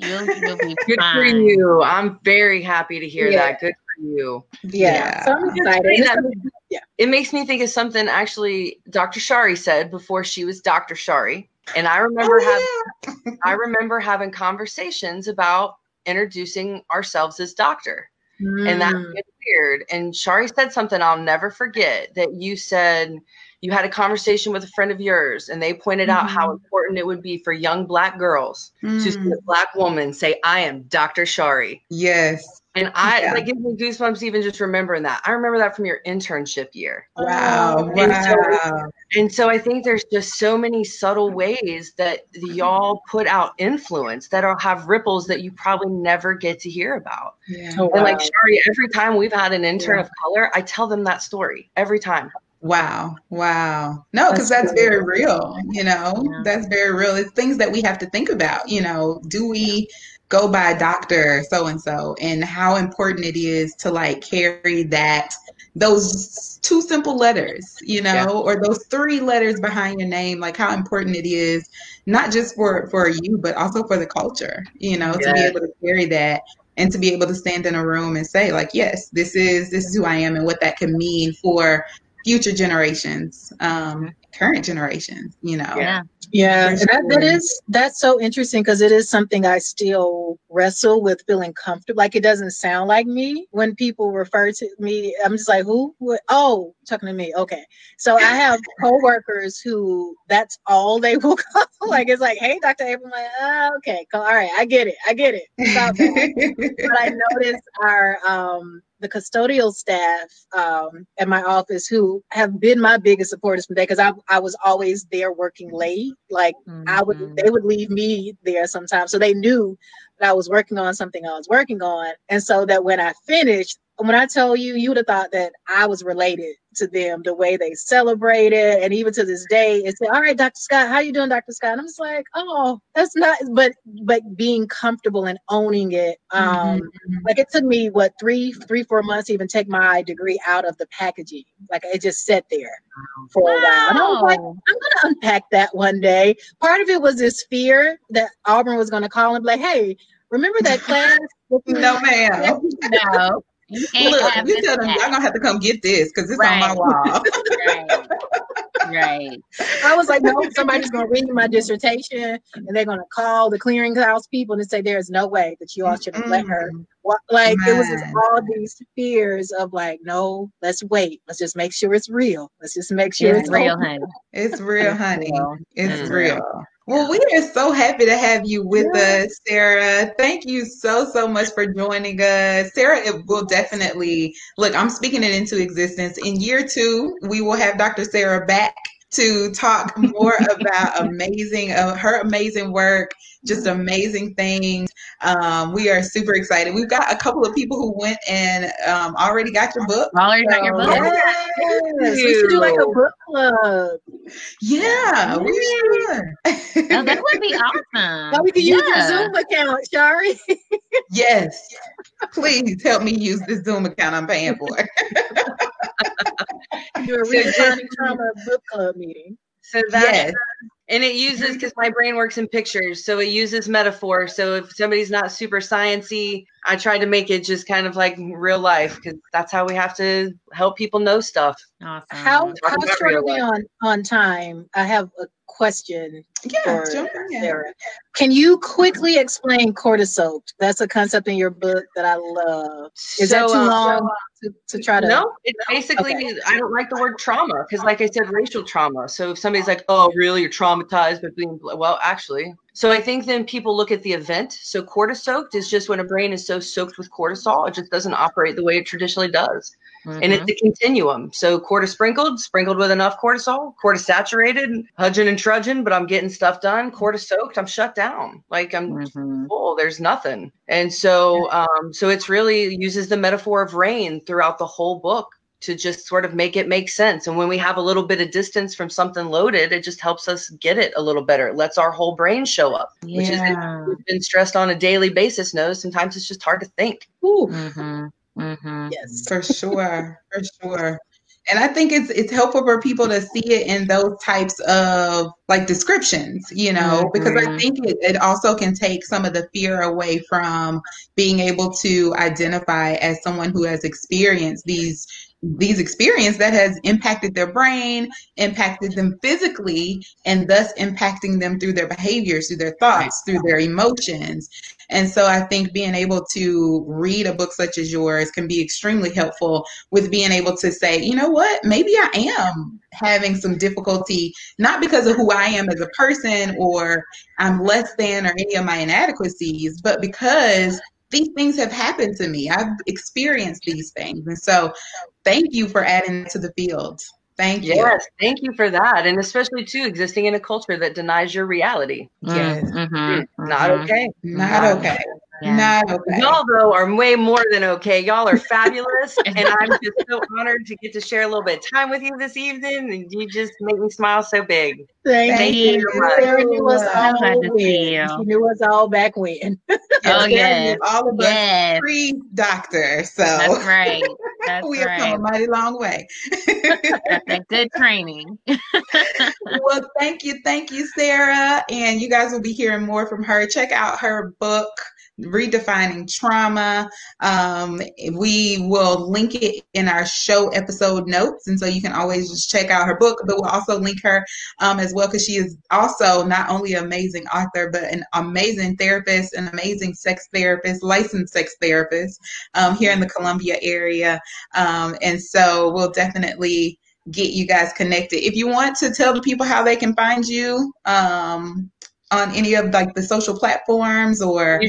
You'll, you'll Good fine. for you. I'm very happy to hear yeah. that. Good for you. Yeah. yeah. So I'm excited. yeah. It makes me think of something actually Dr. Shari said before she was Dr. Shari. And I remember oh, having I remember having conversations about introducing ourselves as doctor. Mm. And that mm. weird. And Shari said something I'll never forget that you said you had a conversation with a friend of yours and they pointed mm-hmm. out how mm-hmm. important it would be for young black girls mm. to see a black woman say, I am Dr. Shari. Yes. And I yeah. like gives me goosebumps even just remembering that. I remember that from your internship year. Wow. And wow. So, and so I think there's just so many subtle ways that y'all put out influence that'll have ripples that you probably never get to hear about. Yeah. Oh, wow. And like Shari, every time we've had an intern yeah. of color, I tell them that story every time. Wow. Wow. No, because that's, that's very real. You know, yeah. that's very real. It's things that we have to think about. You know, do we go by doctor so and so and how important it is to like carry that those two simple letters, you know, yeah. or those three letters behind your name, like how important it is, not just for for you, but also for the culture, you know, to be able to carry that and to be able to stand in a room and say like yes this is this is who i am and what that can mean for future generations, um, current generations, you know. Yeah. Yeah, that, that is that's so interesting because it is something I still wrestle with feeling comfortable. Like it doesn't sound like me when people refer to me. I'm just like, who? What? Oh, talking to me. Okay. So I [LAUGHS] have coworkers who that's all they [LAUGHS] will call. like it's like, hey, Dr. Abram. Like, oh, okay, all right, I get it, I get it. [LAUGHS] but I noticed our um the custodial staff um, at my office who have been my biggest supporters from day because I, I was always there working late. Like mm-hmm. I would, mm-hmm. they would leave me there sometimes. So they knew that I was working on something I was working on. And so that when I finished, when I tell you, you would have thought that I was related to them, the way they celebrated, and even to this day, it's all right, Dr. Scott, how you doing, Dr. Scott? And I'm just like, oh, that's not, but but being comfortable and owning it. Um, mm-hmm. like it took me what three, three, four months to even take my degree out of the packaging. Like it just sat there for a while. And I was like, I'm gonna unpack that one day. Part of it was this fear that Auburn was gonna call and be like, hey, remember that [LAUGHS] class? no, ma'am. [LAUGHS] no. You Look, you tell them y'all gonna have to come get this because it's right. on my wall. [LAUGHS] right. right. I was like, no, somebody's gonna read my dissertation and they're gonna call the clearinghouse people and say there's no way that you all should have mm. let her. Like Man. it was just all these fears of like, no, let's wait. Let's just make sure it's real. Let's just make sure it's, it's real, honey. It's real, honey. It's mm-hmm. real. Well, we are so happy to have you with yeah. us, Sarah. Thank you so, so much for joining us. Sarah, it will definitely look, I'm speaking it into existence. In year two, we will have Dr. Sarah back to talk more about amazing, uh, her amazing work, just amazing things. Um, we are super excited. We've got a couple of people who went and um, already got your book. Already so, got your book. Yes. yes. We should do like a book club. Yeah, we should. oh, that would be awesome. Well, we can yeah. use your Zoom account, Shari. yes. Please help me use this Zoom account I'm paying for. [LAUGHS] do a returning trauma book club meeting. So that yes. and it uses because my brain works in pictures, so it uses metaphor. So if somebody's not super sciency, I try to make it just kind of like real life because that's how we have to help people know stuff. Awesome. How how short are we on on time? I have a question yeah, for Sarah. Can you quickly explain cortisol? That's a concept in your book that I love. Is so, that too uh, long to, to, try to? No, it's basically, okay. I don't like the word trauma because, like I said, racial trauma. So if somebody's like, oh, really, you're traumatized by being, well, actually, So I think then people look at the event. So cortisol soaked is just when a brain is so soaked with cortisol, it just doesn't operate the way it traditionally does. Mm-hmm. And it's mm-hmm. a continuum. So cortisprinkled, sprinkled with enough cortisol, cortisaturated, hudging and trudging, but I'm getting stuff done. Cortisoaked, I'm shut down. Like I'm mm-hmm. full. There's nothing. And so um, so it's really uses the metaphor of rain throughout the whole book to just sort of make it make sense. And when we have a little bit of distance from something loaded, it just helps us get it a little better. It lets our whole brain show up, yeah. which is we've been stressed on a daily basis. Knows sometimes it's just hard to think. Mm-hmm. Mm-hmm. Yes, for sure, for sure. And I think it's it's helpful for people to see it in those types of like descriptions, you know, mm-hmm. because I think it, it also can take some of the fear away from being able to identify as someone who has experienced these these experience that has impacted their brain, impacted them physically, and thus impacting them through their behaviors, through their thoughts, through their emotions. And so I think being able to read a book such as yours can be extremely helpful with being able to say, you know what, maybe I am having some difficulty, not because of who I am as a person or I'm less than or any of my inadequacies, but because these things have happened to me. I've experienced these things. And so thank you for adding to the field. Thank you. Yes, thank you for that. And especially too existing in a culture that denies your reality. Yes. Mm-hmm. Not mm-hmm. okay. Not okay. Yeah. Not okay. Y'all though are way more than okay. Y'all are fabulous, [LAUGHS] and I'm just so honored to get to share a little bit of time with you this evening. And you just make me smile so big. Thank, Thank you. you. Sarah knew us all when. She knew us all back when. [LAUGHS] oh yeah, all of us pre-doctor. So that's right. [LAUGHS] That's we have come a mighty long way. good training. well, thank you, thank you, Sarah, and you guys will be hearing more from her. Check out her book redefining trauma. Um, we will link it in our show episode notes, and so you can always just check out her book. But we'll also link her um, as well because she is also not only an amazing author, but an amazing therapist, an amazing sex therapist, licensed sex therapist um, here in the Columbia area. Um, and so we'll definitely get you guys connected. If you want to tell the people how they can find you, um, on any of like the social platforms or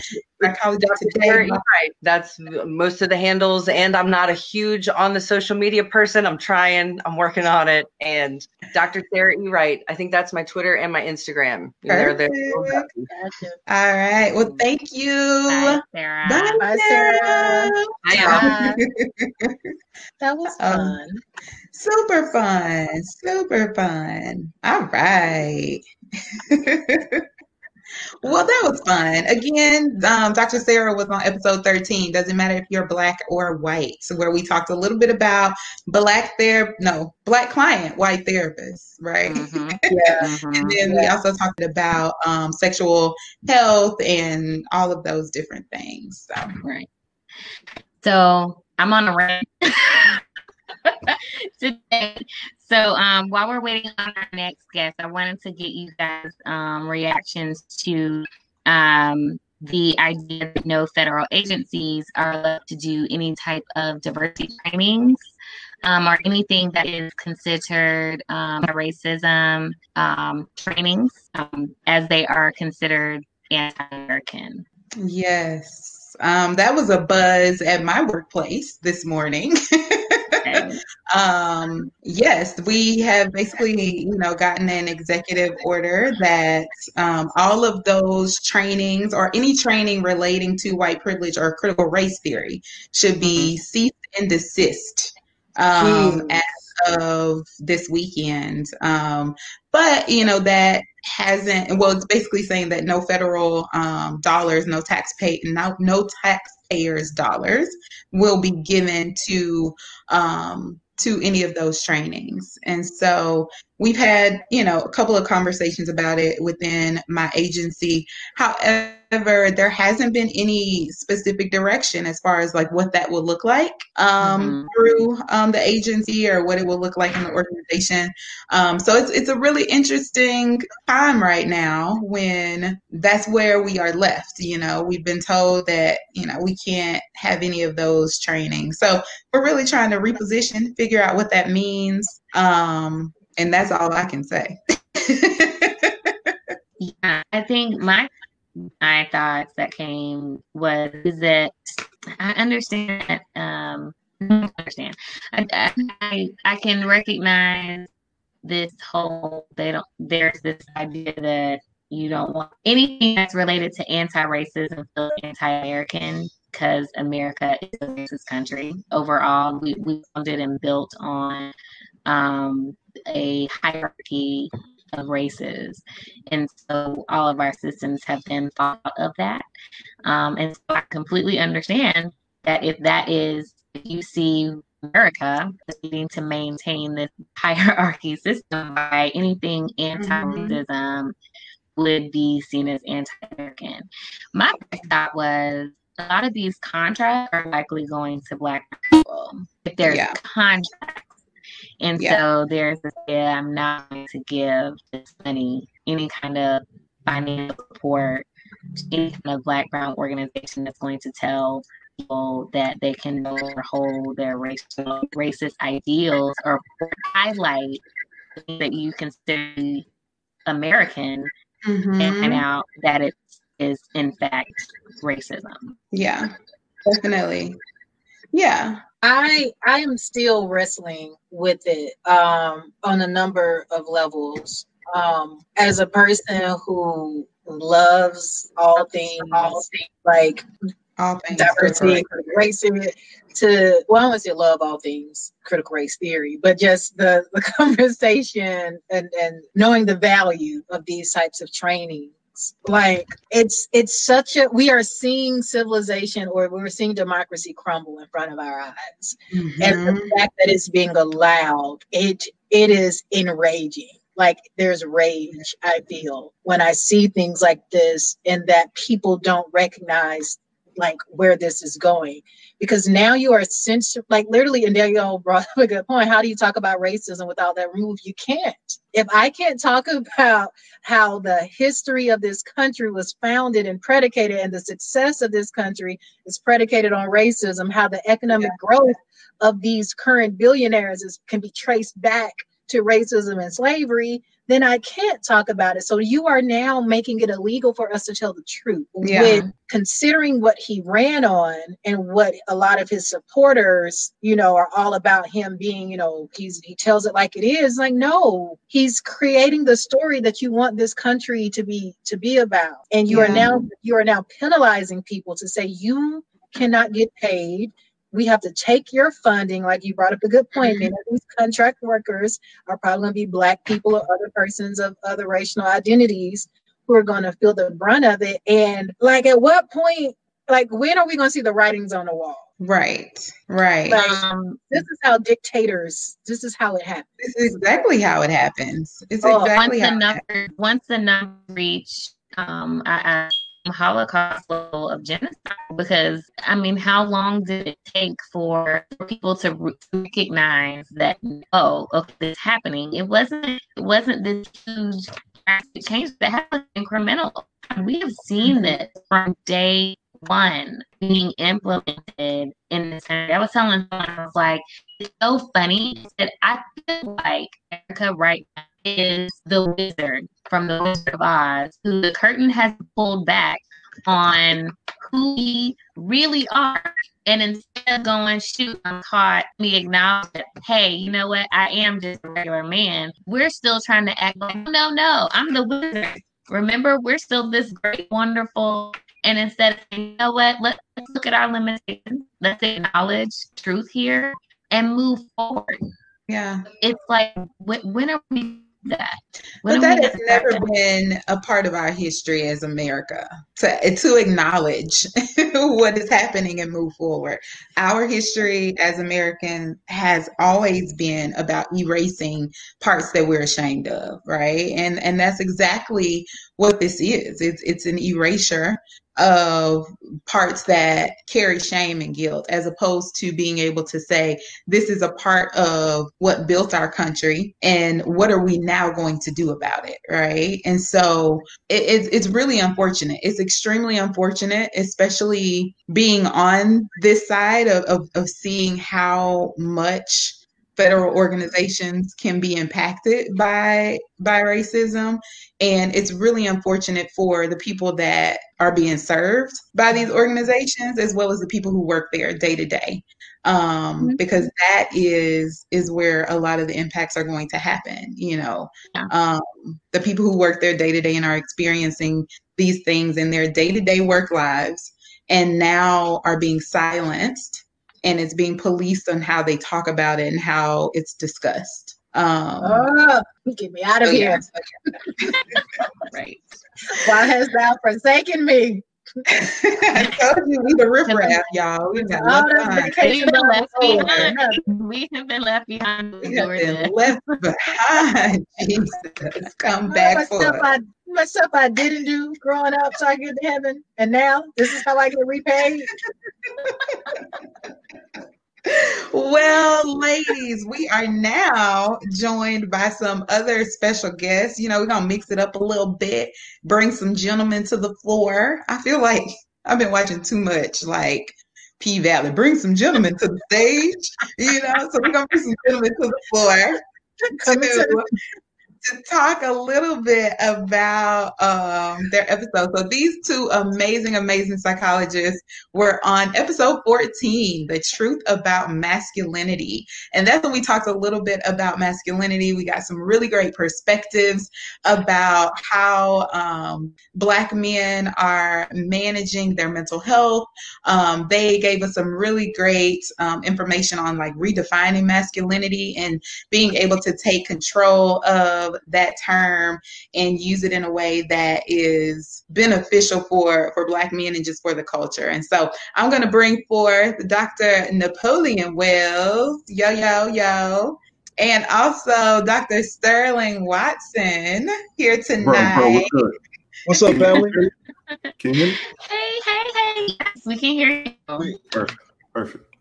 Psychology Today? Right. That's most of the handles. And I'm not a huge on the social media person. I'm trying, I'm working on it. And Dr. Sarah E. Wright, I think that's my Twitter and my Instagram. Perfect. All right. Well, thank you. Bye, Sarah. Bye, Bye Sarah. Bye, [LAUGHS] that was um, fun. Um, super fun. Super fun. All right. [LAUGHS] well, that was fun. Again, um, Dr. Sarah was on episode 13. Doesn't matter if you're black or white, so where we talked a little bit about black therapy, no, black client, white therapist, right? Mm-hmm. [LAUGHS] Yeah. Mm-hmm. and then yeah. we also talked about um, sexual health and all of those different things. So. Right. So I'm on a rant. [LAUGHS] today. So um, while we're waiting on our next guest, I wanted to get you guys um, reactions to um, the idea that no federal agencies are allowed to do any type of diversity trainings um, or anything that is considered um, racism um, trainings as they are considered anti-American. Yes. that was a buzz at my workplace this morning. [LAUGHS] um, yes, we have basically, you know, gotten an executive order that um, all of those trainings or any training relating to white privilege or critical race theory should be mm-hmm. cease and desist um, as of this weekend. Um, but you know that hasn't. Well, it's basically saying that no federal um, dollars, no tax pay, no no taxpayers' dollars will be given to um, to any of those trainings. And so we've had, you know, a couple of conversations about it within my agency. However, there hasn't been any specific direction as far as like what that will look like um, mm-hmm. through um, the agency or what it will look like in the organization. Um, so it's it's a really interesting time right now when that's where we are left. You know, we've been told that you know we can't have any of those trainings. So we're really trying to reposition, figure out what that means. Um, and that's all I can say. yeah, I think my my thoughts that came was that I understand um I understand. I, I I can recognize this whole they don't there's this idea that you don't want anything that's related to anti-racism anti-American because America is a racist country overall. We we founded and built on um, a hierarchy of races. And so all of our systems have been thought of that. Um, and so I completely understand that if that is, if you see America needing to maintain this hierarchy system by anything anti racism mm-hmm. would be seen as anti American. My thought was a lot of these contracts are likely going to Black people. If there's yeah. contracts and yeah. so there's this, yeah, I'm not going to give this money any kind of financial support to any kind of Black Brown organization that's going to tell people that they can no longer hold their racial, racist ideals or highlight that you consider American mm-hmm. and find out that it is in fact racism. Yeah, definitely. Yeah. I I am still wrestling with it um, on a number of levels. Um, as a person who loves all things, all things like all things diversity, racism, to well, I want to say love all things critical race theory, but just the the [LAUGHS] conversation and and knowing the value of these types of training like it's it's such a we are seeing civilization or we're seeing democracy crumble in front of our eyes. Mm-hmm. And the mm-hmm. fact that it's being allowed, it it is enraging. Like there's rage I feel when I see things like this and that people don't recognize like where this is going. Because now you are censor like literally and you brought [LAUGHS] up a good point. How do you talk about racism without that remove you can't? If i can't talk [LAUGHS] about how the history of this country was founded and predicated and the success of this country is predicated on racism how the economic yeah. growth of these current billionaires is, can be traced back to racism and slavery then I can't talk about it. So you are now making it illegal for us to tell the truth. Yeah. With considering what he ran on and what a lot of his supporters, you know, are all about him being, you know, he's he tells it like it is. Like, no, he's creating the story that you want this country to be to be about. And you yeah. are now you are now penalizing people to say you cannot get paid we have to take your funding, like you brought up a good point. Many of these contract workers are probably going to be Black people or other persons of other racial identities who are going to feel the brunt of it. And like, at what point, like, when are we going to see the writings on the wall? Right, right. Like, um, this is how dictators. This is how it happens. This is exactly how it happens. It's oh, exactly once the number once the number reach um, I, I Holocaust level of genocide because I mean, how long did it take for, people to re- recognize that oh, okay, this is happening? It wasn't it wasn't this huge drastic change that happened incremental. We have seen mm-hmm. this from day one being implemented in this country. I was telling someone, I was like, it's so funny that I feel like America right now is the wizard from the Wizard of Oz, who the curtain has pulled back on who we really are. And instead of going, shoot, I'm caught, we acknowledge that, hey, you know what? I am just a regular man. We're still trying to act like, no, no, I'm the wizard. Remember, we're still this great, wonderful. And instead of saying, you know what? Let's look at our limitations. Let's acknowledge truth here and move forward. Yeah. It's like, when are we that. When but that has never that? been a part of our history as America to to acknowledge [LAUGHS] what is happening and move forward. Our history as American has always been about erasing parts that we're ashamed of, right? And and that's exactly what this is. It's it's an erasure of parts that carry shame and guilt as opposed to being able to say this is a part of what built our country and what are we now going to do about it right and so it, it's, it's really unfortunate it's extremely unfortunate especially being on this side of, of, of seeing how much federal organizations can be impacted by by racism and it's really unfortunate for the people that are being served by these organizations as well as the people who work there day to day um, mm-hmm. because that is is where a lot of the impacts are going to happen you know yeah. um, the people who work there day to day and are experiencing these things in their day to day work lives and now are being silenced and it's being policed on how they talk about it and how it's discussed. Um, oh, get me out of here. [LAUGHS] right. Why has thou forsaken me? [LAUGHS] I told you we the riffraff, y'all. We got left behind. We've been left behind. We have been left behind. We have been left behind. [LAUGHS] Jesus, come back for us. I, much stuff I didn't do growing up so I get to heaven, and now this is how I get repaid. Well, ladies, we are now joined by some other special guests. You know, we're gonna mix it up a little bit, bring some gentlemen to the floor. I feel like I've been watching too much like P Valley. Bring some gentlemen to the stage, you know. So we're gonna bring some gentlemen to the floor to, to talk a little bit about um, their episode. So these two amazing, amazing psychologists were on episode 14, The Truth About Masculinity. And that's when we talked a little bit about masculinity. We got some really great perspectives about how um, Black men are managing their mental health. Um, they gave us some really great um, information on like redefining masculinity and being able to take control of that term and use it in a way that is beneficial for for black men and just for the culture. And so i'm going to bring forth dr napoleon wells. Yo yo yo. And also dr sterling watson here tonight bro, bro, what's, up? family [LAUGHS] can you hear me? Hey hey hey. Yes, we can hear you. Perfect perfect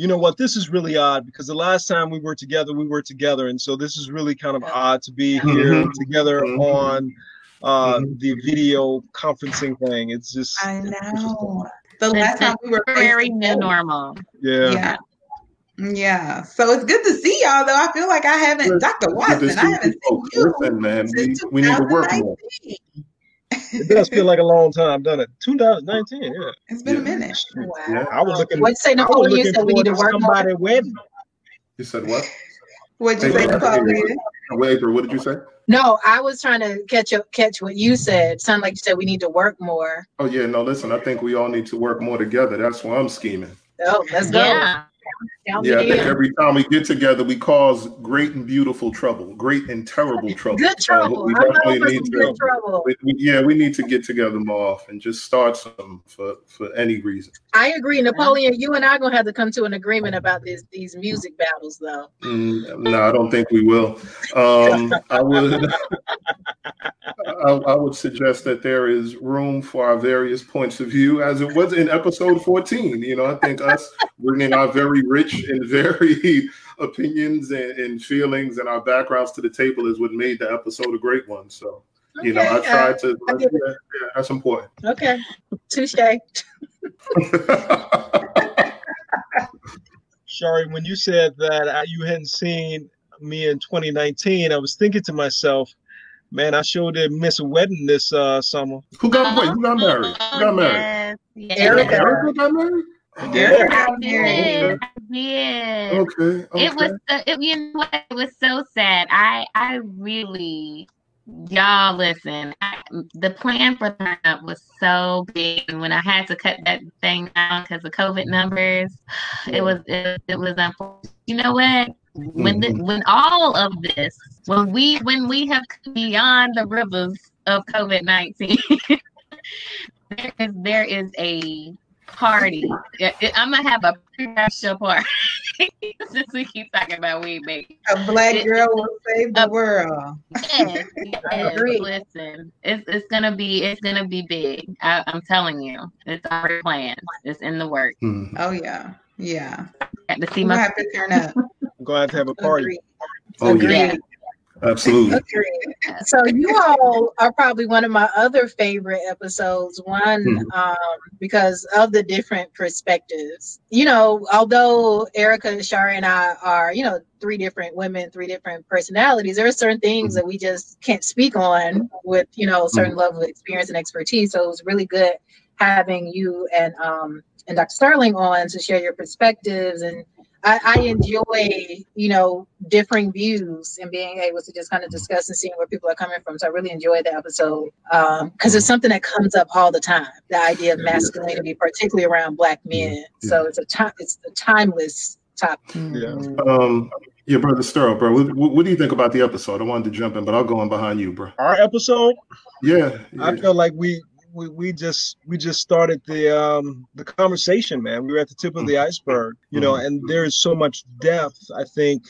you know what, this is really odd because the last time we were together, we were together. And so this is really kind of odd to be here mm-hmm. together mm-hmm. on uh, mm-hmm. the video conferencing thing. It's just I know. the last time we were very new normal. Yeah. Yeah. Yeah, so it's good to see y'all. Though I feel like I haven't, Dr. Watson, I haven't seen you. Listen, man, we, we need to work more it does feel like a long time, doesn't it? 2019, yeah. It's been yeah. a minute. Wow. Yeah, I was looking. What say Napoleon said we need to work somebody wedding. You said what? What'd you hey, say, Napoleon? Wait, what did you say? No, I was trying to catch up, catch what you said. Sound like you said we need to work more. Oh yeah, no, listen, I think we all need to work more together. That's why I'm scheming. Oh, let's go. Yeah. Yeah, I think every time we get together, we cause great and beautiful trouble, great and terrible trouble. Good trouble. Uh, we definitely need to, trouble. We, we, yeah, we need to get together more often. And just start some for for any reason. I agree, Napoleon. You and I are gonna have to come to an agreement about this these music battles, though. Mm, no, I don't think we will. Um, I would. I, I, would suggest that there is room for our various points of view, as it was in episode 14. You know, I think us bringing our very rich [LAUGHS] and very opinions and, and, feelings and our backgrounds to the table is what made the episode a great one. So, okay, you know, I tried uh, to. I yeah, yeah, that's important. Okay, touche. [LAUGHS] Shari, when you said that you hadn't seen me in 2019, I was thinking to myself, man, I sure did miss a wedding this uh, summer. Who got married? Who got married? Who got married? Yes. Erica. Erica got married. Yeah, I did. I did. Okay, okay. It was uh, it, you know? It was so sad. I I really y'all listen. I, the plan for up was so big, and when I had to cut that thing down because of COVID numbers, it was it, it was unfortunate. You know what? When the, mm-hmm. when all of this, when we when we have beyond the rivers of COVID nineteen, [LAUGHS] there is there is a party. I'm gonna have a pre-show party [LAUGHS] since we keep talking about weed making. A black girl will save the world. Yes, [LAUGHS] yes. Listen, it's it's gonna be it's gonna be big. I, am telling you, it's already planned. It's in the work. Hmm. Oh yeah, yeah. Got to see my have to turn up. [LAUGHS] I'm going to have a party. Oh Agreed. yeah. Absolutely. [LAUGHS] [LAUGHS] so you all are probably one of my other favorite episodes. One mm-hmm. um, because of the different perspectives. You know, although Erica, Shari, and I are you know three different women, three different personalities. There are certain things mm-hmm. that we just can't speak on with you know a certain mm-hmm. level of experience and expertise. So it was really good having you and um, and Dr. Sterling on to share your perspectives and I, I, enjoy, you know, differing views and being able to just kind of discuss and seeing where people are coming from. So I really enjoyed the episode because um, it's something that comes up all the time. The idea of masculinity, particularly around Black men. So it's a time, it's a timeless topic. Yeah. Um, yeah, brother Sterl, bro. What, what, do you think about the episode? I wanted to jump in, but I'll go in behind you, bro. Our episode. Yeah, yeah. I feel like we we, we just we just started the um the conversation, man. We were at the tip of the mm-hmm. iceberg, you know, mm-hmm. and there is so much depth, I think,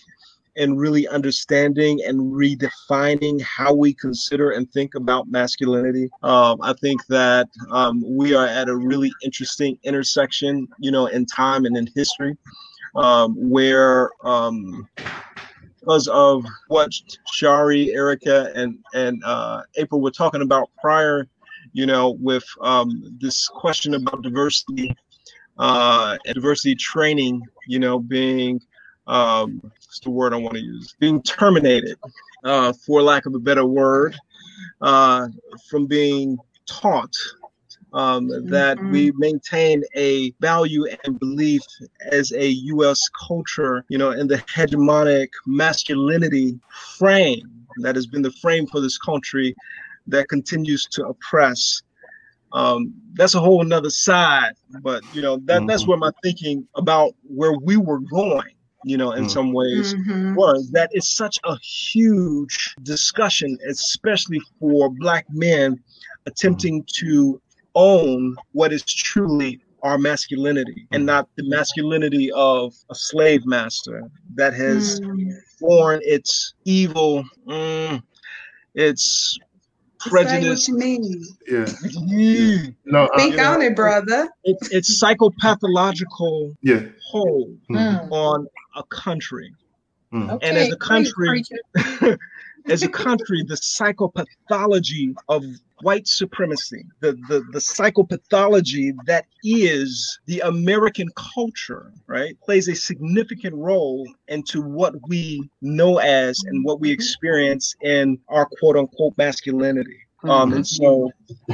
in really understanding and redefining how we consider and think about masculinity. Um, I think that um, we are at a really interesting intersection, you know, in time and in history, um, where um, because of what Shari, Erica, and and uh, April were talking about prior you know, with um, this question about diversity uh, and diversity training, you know, being um, what's the word I want to use? Being terminated, uh, for lack of a better word, uh, from being taught um, that mm-hmm. we maintain a value and belief as a U.S. culture, you know, in the hegemonic masculinity frame that has been the frame for this country that continues to oppress. Um, that's a whole another side, but you know that mm-hmm. that's where my thinking about where we were going, you know, in mm-hmm. some ways mm-hmm. was that it's such a huge discussion, especially for Black men attempting to own what is truly our masculinity and not the masculinity of a slave master that has mm. borne its evil, mm, its prejudice. Say what you mean. Yeah. Mm. No, speak uh, on know, it, brother. It's it's psychopathological. Yeah. Hold mm. on a country, mm. okay, and as a country, [LAUGHS] as a country, the psychopathology of white supremacy, the, the, the psychopathology that is the American culture, right, plays a significant role into what we know as and what we mm-hmm. experience in our quote unquote masculinity. Mm-hmm. Um, and so,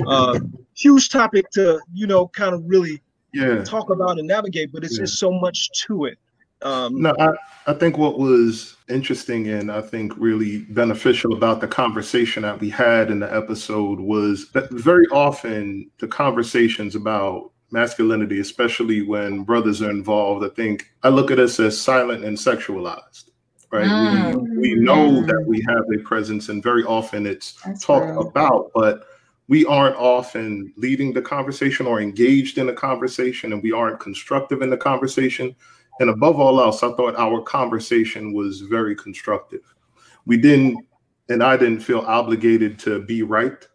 uh, huge topic to, you know, kind of really yeah. talk about and navigate, but it's yeah. just so much to it. Um, no, I, I think what was interesting and I think really beneficial about the conversation that we had in the episode was that very often the conversations about masculinity, especially when brothers are involved, I think I look at us as silent and sexualized. Right. Mm. We, we know that we have a presence and very often it's That's talked true. about, but we aren't often leading the conversation or engaged in the conversation and we aren't constructive in the conversation and above all else, I thought our conversation was very constructive. We didn't, and I didn't feel obligated to be right.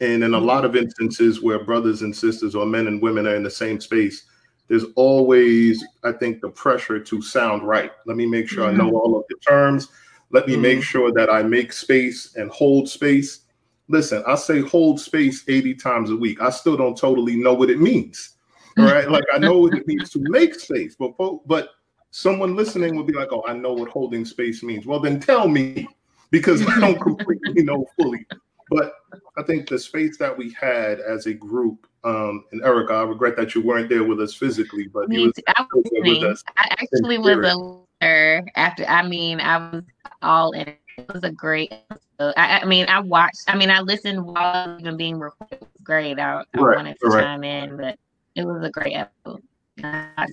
And in a lot of instances where brothers and sisters or men and women are in the same space, there's always, I think, the pressure to sound right. Let me make sure mm-hmm. I know all of the terms. Let me mm-hmm. make sure that I make space and hold space. Listen, I say hold space 80 times a week. I still don't totally know what it means right? like I know what it means to make space, but but someone listening will be like, "Oh, I know what holding space means." Well, then tell me, because I don't [LAUGHS] completely know fully. But I think the space that we had as a group, um, and Erica, I regret that you weren't there with us physically, but me was, I, was I actually was a listener after. I mean, I was all in. It was a great. I, I, mean, I watched. I mean, I listened while even being recorded. It was great. I, I right, wanted to right. chime in, but it was a great episode. Yeah, I,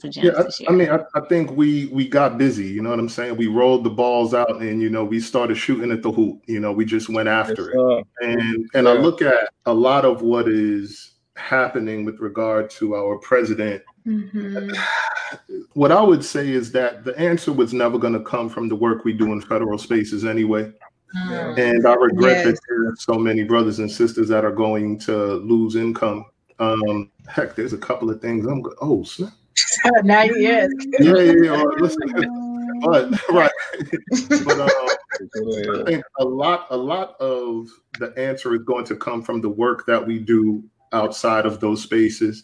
I, mean, I, I, think we we got busy. You know what I'm saying? We rolled the balls out, and you know, we started shooting at the hoop. You know, we just went after it. And and yeah. I look at a lot of what is happening with regard to our president. Mm-hmm. [SIGHS] What I would say is that the answer was never going to come from the work we do in federal spaces anyway. Mm. And I regret yes. that there are so many brothers and sisters that are going to lose income um, heck, there's a couple of things I'm go- oh snap. [LAUGHS] now yes. Yeah, yeah, yeah. Listen, but [LAUGHS] right, but uh, I think a lot, a lot of the answer is going to come from the work that we do outside of those spaces.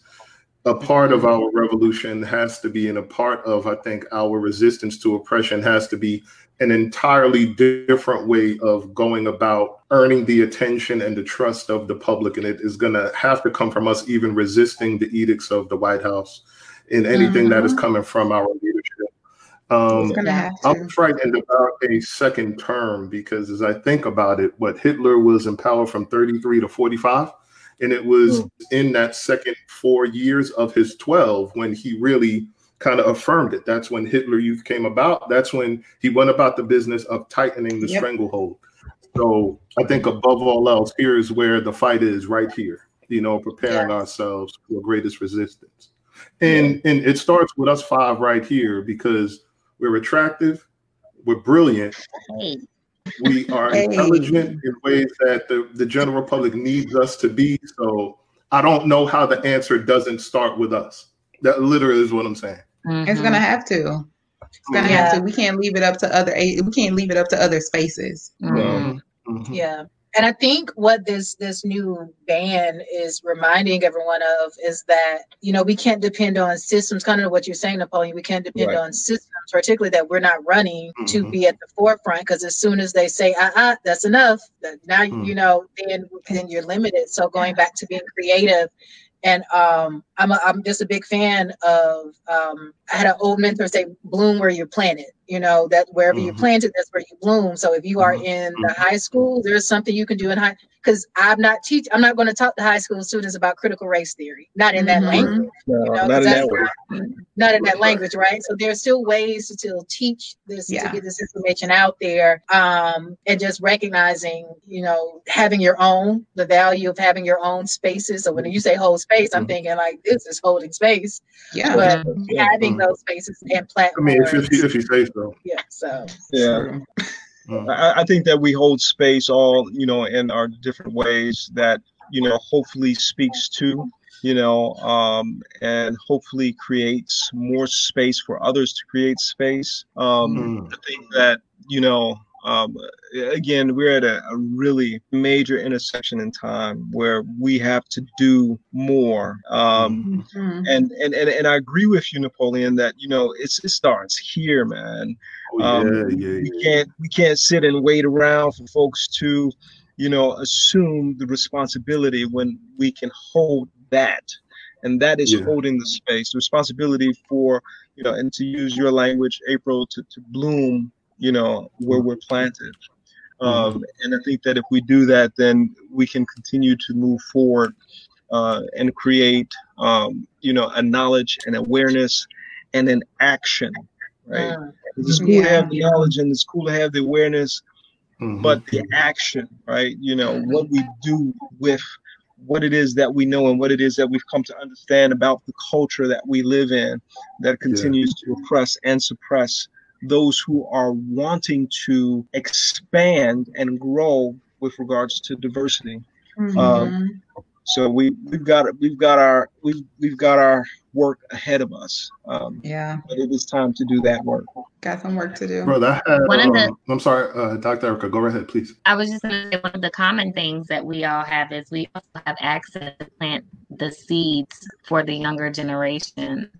A part of our revolution has to be, and a part of, I think, our resistance to oppression has to be an entirely different way of going about earning the attention and the trust of the public. And it is going to have to come from us even resisting the edicts of the White House in anything mm-hmm. that is mm-hmm. coming from our leadership. Um, I'm frightened about a second term because as I think about it, what Hitler was in power from 33 to 45. And it was in that second four years of his 12 when he really kind of affirmed it. That's when Hitler Youth came about. That's when he went about the business of tightening the yep. stranglehold. So I think above all else, here is where the fight is right here, you know, preparing ourselves for greatest resistance. And yeah. and it starts with us five right here because we're attractive, we're brilliant, hey. we are hey. intelligent in ways that the, the general public needs us to be. So I don't know how the answer doesn't start with us. That literally is what I'm saying. Mm-hmm. It's gonna have to. It's gonna yeah. have to. We can't leave it up to other. We can't leave it up to other spaces. Mm-hmm. Mm-hmm. Yeah. And I think what this this new ban is reminding everyone of is that you know we can't depend on systems. Kind of what you're saying, Napoleon. We can't depend right. on systems, particularly that we're not running mm-hmm. to be at the forefront. Because as soon as they say, "ah, uh-uh, that's enough," now mm-hmm. you know, then then you're limited. So going back to being creative and um, I'm a, I'm just a big fan of. Um, I had an old mentor say, "Bloom where you're planted." You know that wherever mm-hmm. you're planted, that's where you bloom. So if you are mm-hmm. in the mm-hmm. high school, there's something you can do in high. Because I'm not teach. I'm not going to talk to high school students about critical race theory. Not in that mm-hmm. language. No, you know, not in that way. Not, not in that language, right? So there's still ways to still teach this yeah. to get this information out there, um, and just recognizing, you know, having your own, the value of having your own spaces. So when you say whole space, I'm mm-hmm. thinking like this is holding space. Yeah. But yeah. having those spaces and platforms. I mean, if, if, you, if you say so. Yeah. So. Yeah. I, I think that we hold space all, you know, in our different ways that, you know, hopefully speaks to you know, um, and hopefully creates more space for others to create space. Um, mm. I think that, you know, um, again, we're at a, a, really major intersection in time where we have to do more. Um, mm-hmm. and, and, and and I agree with you, Napoleon, that you know it's it starts here, man. Oh, um, yeah, yeah, we can't we can't sit and wait around for folks to, you know, assume the responsibility when we can hold that, and that is yeah. holding the space, the responsibility for you know, and to use your language, April, to to bloom you know, where we're planted. Mm-hmm. Um, and I think that if we do that, then we can continue to move forward uh, and create, um, you know, a knowledge and awareness and an action, right? Uh, it's cool yeah. to have the knowledge and it's cool to have the awareness, mm-hmm. but the action, right? You know, what we do with what it is that we know and what it is that we've come to understand about the culture that we live in that continues yeah. to oppress and suppress those who are wanting to expand and grow with regards to diversity. Mm-hmm. Um, so we we've got we've got our we've we've got our work ahead of us. Um, yeah, but it is time to do that work. Got some work to do. Bro, that had, one of the, um, I'm sorry, uh, Dr. Erica, go right ahead, please. I was just going to say one of the common things that we all have is we also have access to plant the seeds for the younger generation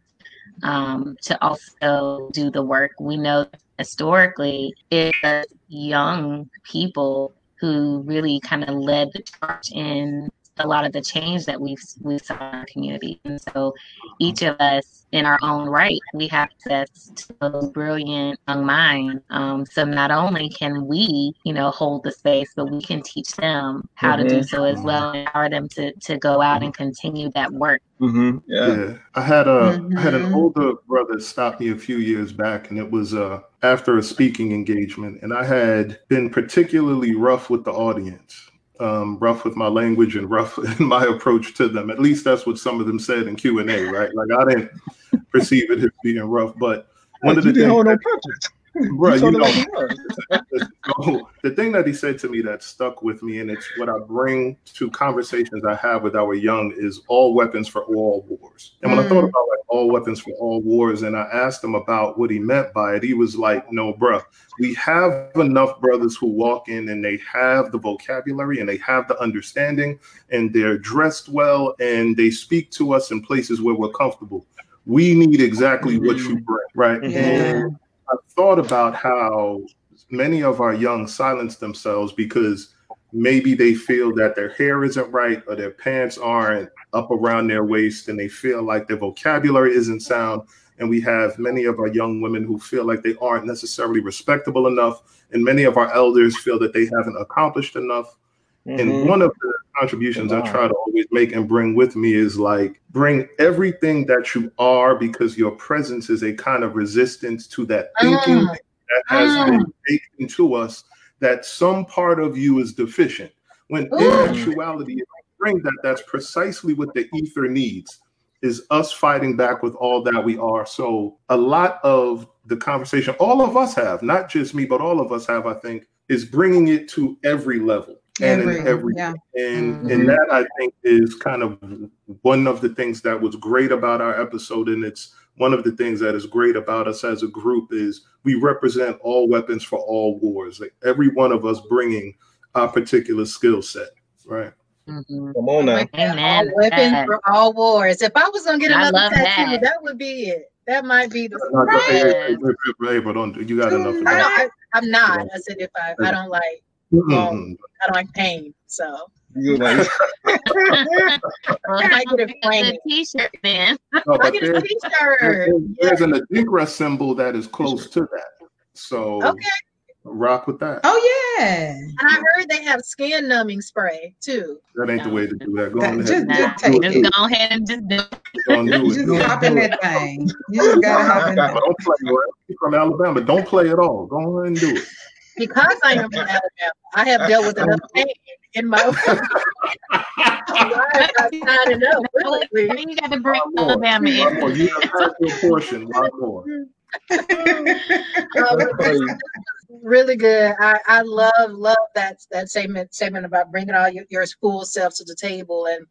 um, to also do the work. We know historically it's young people who really kind of led the charge in a lot of the change that we've we saw in our community. And so each of us in our own right, we have access to those brilliant young minds. Um, so not only can we, you know, hold the space, but we can teach them how mm-hmm. to do mm-hmm. so as well, empower them to to go out and continue that work. Mm-hmm. Yeah. yeah. I had a mm-hmm. I had an mm-hmm. older brother stop me a few years back, and it was uh after a speaking engagement, and I had been particularly rough with the audience um, rough with my language and rough [LAUGHS] in my approach to them. At least that's what some of them said in Q and A, right? Like I didn't perceive it as being rough, but one of the things. Bro, you know, [LAUGHS] so the thing that he said to me that stuck with me, and it's what I bring to conversations I have with our young, is all weapons for all wars. And when mm. I thought mm. about like all weapons for all wars, and I asked him about what he meant by it, he was like, "No, bro, we have enough brothers who walk in and they have the vocabulary and they have the understanding, and they're dressed well and they speak to us in places where we're comfortable." We need exactly mm-hmm. what you mm. bring, right? Yeah. And I've thought about how many of our young silence themselves because maybe they feel that their hair isn't right or their pants aren't up around their waist and they feel like their vocabulary isn't sound. And we have many of our young women who feel like they aren't necessarily respectable enough. And many of our elders feel that they haven't accomplished enough. Mm-hmm. And one of the contributions I try to always make and bring with me is like bring everything that you are because your presence is a kind of resistance to that thinking mm. that has mm. been baked into us that some part of you is deficient. When Ooh. in actuality, if bring that, that's precisely what the ether needs is us fighting back with all that we are. So a lot of the conversation all of us have, not just me, but all of us have, I think, is bringing it to every level and every, in every yeah. and mm-hmm. and that I think is kind of one of the things that was great about our episode, and it's one of the things that is great about us as a group is we represent all weapons for all wars. Like every one of us bringing our particular skill set, right? Mm-hmm. Come on now. All weapons for all wars. If I was gonna get another tattoo, that. that. would be it. That might be the. Hey, hey, but don't you got enough? I, am not. I said if I, I don't like Mm-hmm. Um, I don't like pain, so. You [LAUGHS] like. I get a frame. t-shirt then. No, I get a t-shirt. There's, there's an Adinkra symbol that is close to that. So okay. rock with that. Oh yeah. And I heard they have skin numbing spray too. That ain't no. the way to do that. Go that, just, just, take just it. go ahead and just do it. Don't do it. Just hop in that thing. You just gotta hop in. Don't play. From Alabama, don't play at all. Go ahead and do it because I am from Alabama, I have dealt with enough [LAUGHS] pain in my life. [LAUGHS] I know. Really. You got to bring Alabama in. You have your portion, lot more. [LAUGHS] really good. I, I love love that that statement statement about bringing all your, your school self to the table and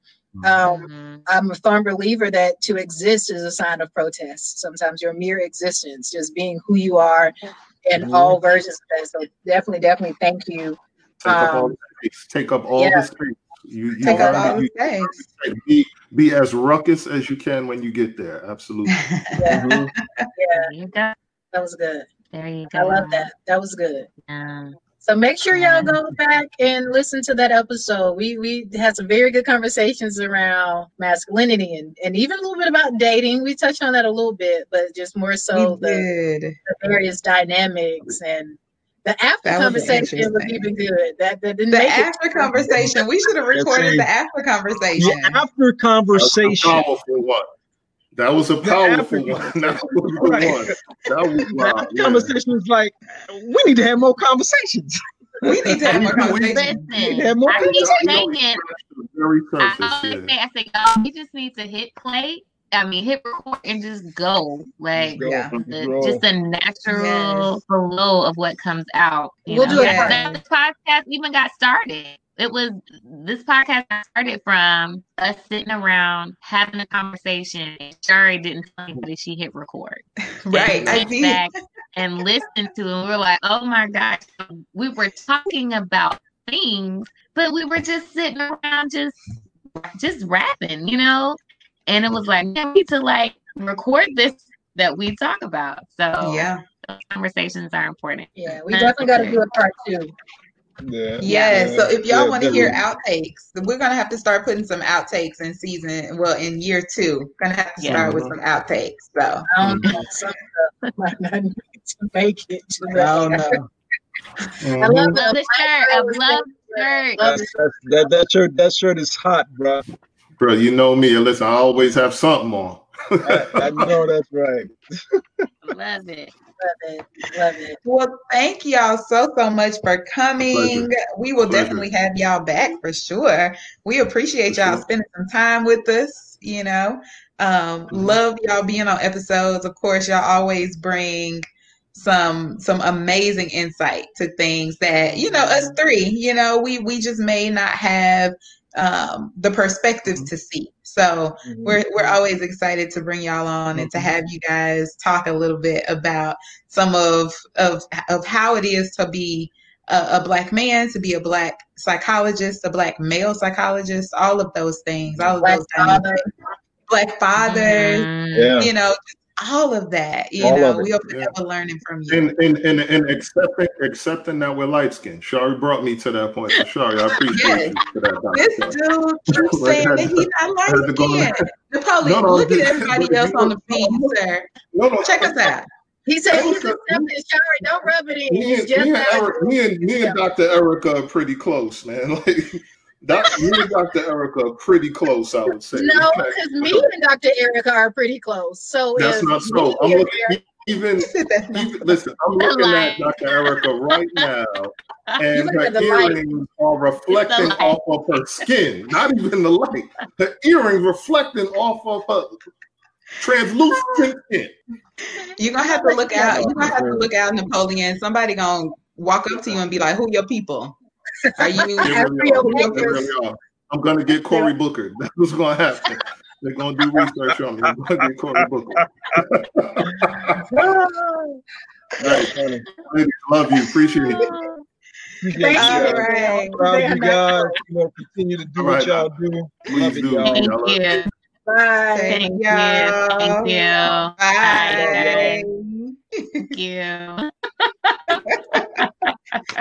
um, mm-hmm. I'm a firm believer that to exist is a sign of protest. Sometimes your mere existence, just being who you are, in mm-hmm. all versions of that. So definitely, definitely thank you. Take um, up all the space. Take up all yeah. the space. You, you take up all the space. Be, be as ruckus as you can when you get there. Absolutely. [LAUGHS] yeah. Mm-hmm. yeah. That was good. There you go. I love that. That was good. Yeah. So make sure y'all mm. go back and listen to that episode. We we had some very good conversations around masculinity and, and even a little bit about dating. We touched on that a little bit, but just more so the, the, various dynamics and the after that conversation was, was, even good. That, that the after conversation. We should have recorded the after conversation. The after conversation. For what? That was a powerful one. [LAUGHS] That was right. one. That was wow. That conversation was like, we need to have more conversations. We need to have more conversations. Listen, more I keep saying. Very surface, I always yeah. say, I say, oh, we just need to hit play. I mean, hit record and just go. Like, go. Yeah. The, just the natural yes. flow of what comes out. we'll know? do it. This podcast even got started it was this podcast started from us sitting around having a conversation. And Shari didn't tell anybody she hit record. [LAUGHS] right. I went back and listened to and we are like, oh my gosh, we were talking about things, but we were just sitting around just just rapping, you know? And it was like, we need to like record this that we talk about. So yeah. conversations are important. Yeah, we definitely got to do a part two. Yeah. yeah. So if y'all yeah, want to hear outtakes, we're gonna have to start putting some outtakes in season. Well, in year two, gonna have to yeah. start with some outtakes. So um, might not need to make it. To oh no. Mm-hmm. I love the shirt. I love the shirt. That's, that's, that that shirt that shirt is hot, bro. Bro, you know me. Listen, I always have something on. I, [LAUGHS] I know that's right. love it. Love it. Love it. Well, thank y'all so, so much for coming. We will Pleasure. definitely have y'all back for sure. We appreciate for y'all sure. spending some time with us, you know. Um, mm-hmm. love y'all being on episodes. Of course, y'all always bring some some amazing insight to things that you know us three you know we we just may not have um, the perspectives mm-hmm. to see. So mm-hmm. we're we're always excited to bring y'all on and to mm-hmm. have you guys talk a little bit about some of of of how it is to be a, a black man, to be a black psychologist, a black male psychologist, all of those things, all of black those father. black fathers, mm-hmm. yeah. you know, all of that. You all know, we are yeah. learning from you. And, and and and accepting accepting that we're light skinned. Shari brought me to that point. So Shari, I appreciate yes. you for that. This dude keeps saying that he's not light skinned. Napoleon, no, no, look at everybody else on the feed, sir. No, no, Check us out. He said he's accepting Shari. Don't rub it in. Me and, me and, Eric, me and, me and Dr. Erica are pretty close, man. [LAUGHS] Like Doc, me and Dr. Erica are pretty close, I would say. No, because me and Dr. Erica are pretty close. So that's not so. I'm looking even, [LAUGHS] even listen, I'm looking at Dr. Erica right [LAUGHS] now, and her earrings are reflecting off of her skin. Not even the light. The earrings reflecting off of her translucent skin. You're gonna have to look out. You're gonna have to look out, Napoleon. Somebody gonna walk up to you and be like, "Who your people?" Are you? really I'm gonna get Cory Booker. [LAUGHS] That's what's gonna happen. They're gonna do research on me. I'm gonna get Cory Booker. [LAUGHS] [LAUGHS] right, honey. Love you. Appreciate it. Thank you. All right. Proud you guys. You know, continue to do right. what y'all do. Please Love do. Y'all. Thank you. Bye. Thank, you. Thank you. Bye. Bye. Thank you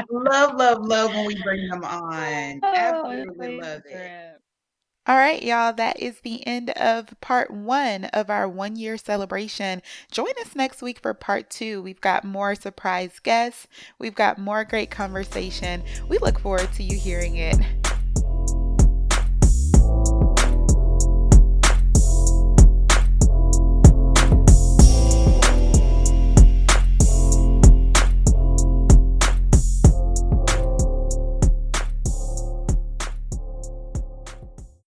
love, love, love when we bring them on. Oh, Absolutely love it. All right, y'all, that is the end of part one of our one year celebration. Join us next week for part two. We've got more surprise guests, we've got more great conversation. We look forward to you hearing it.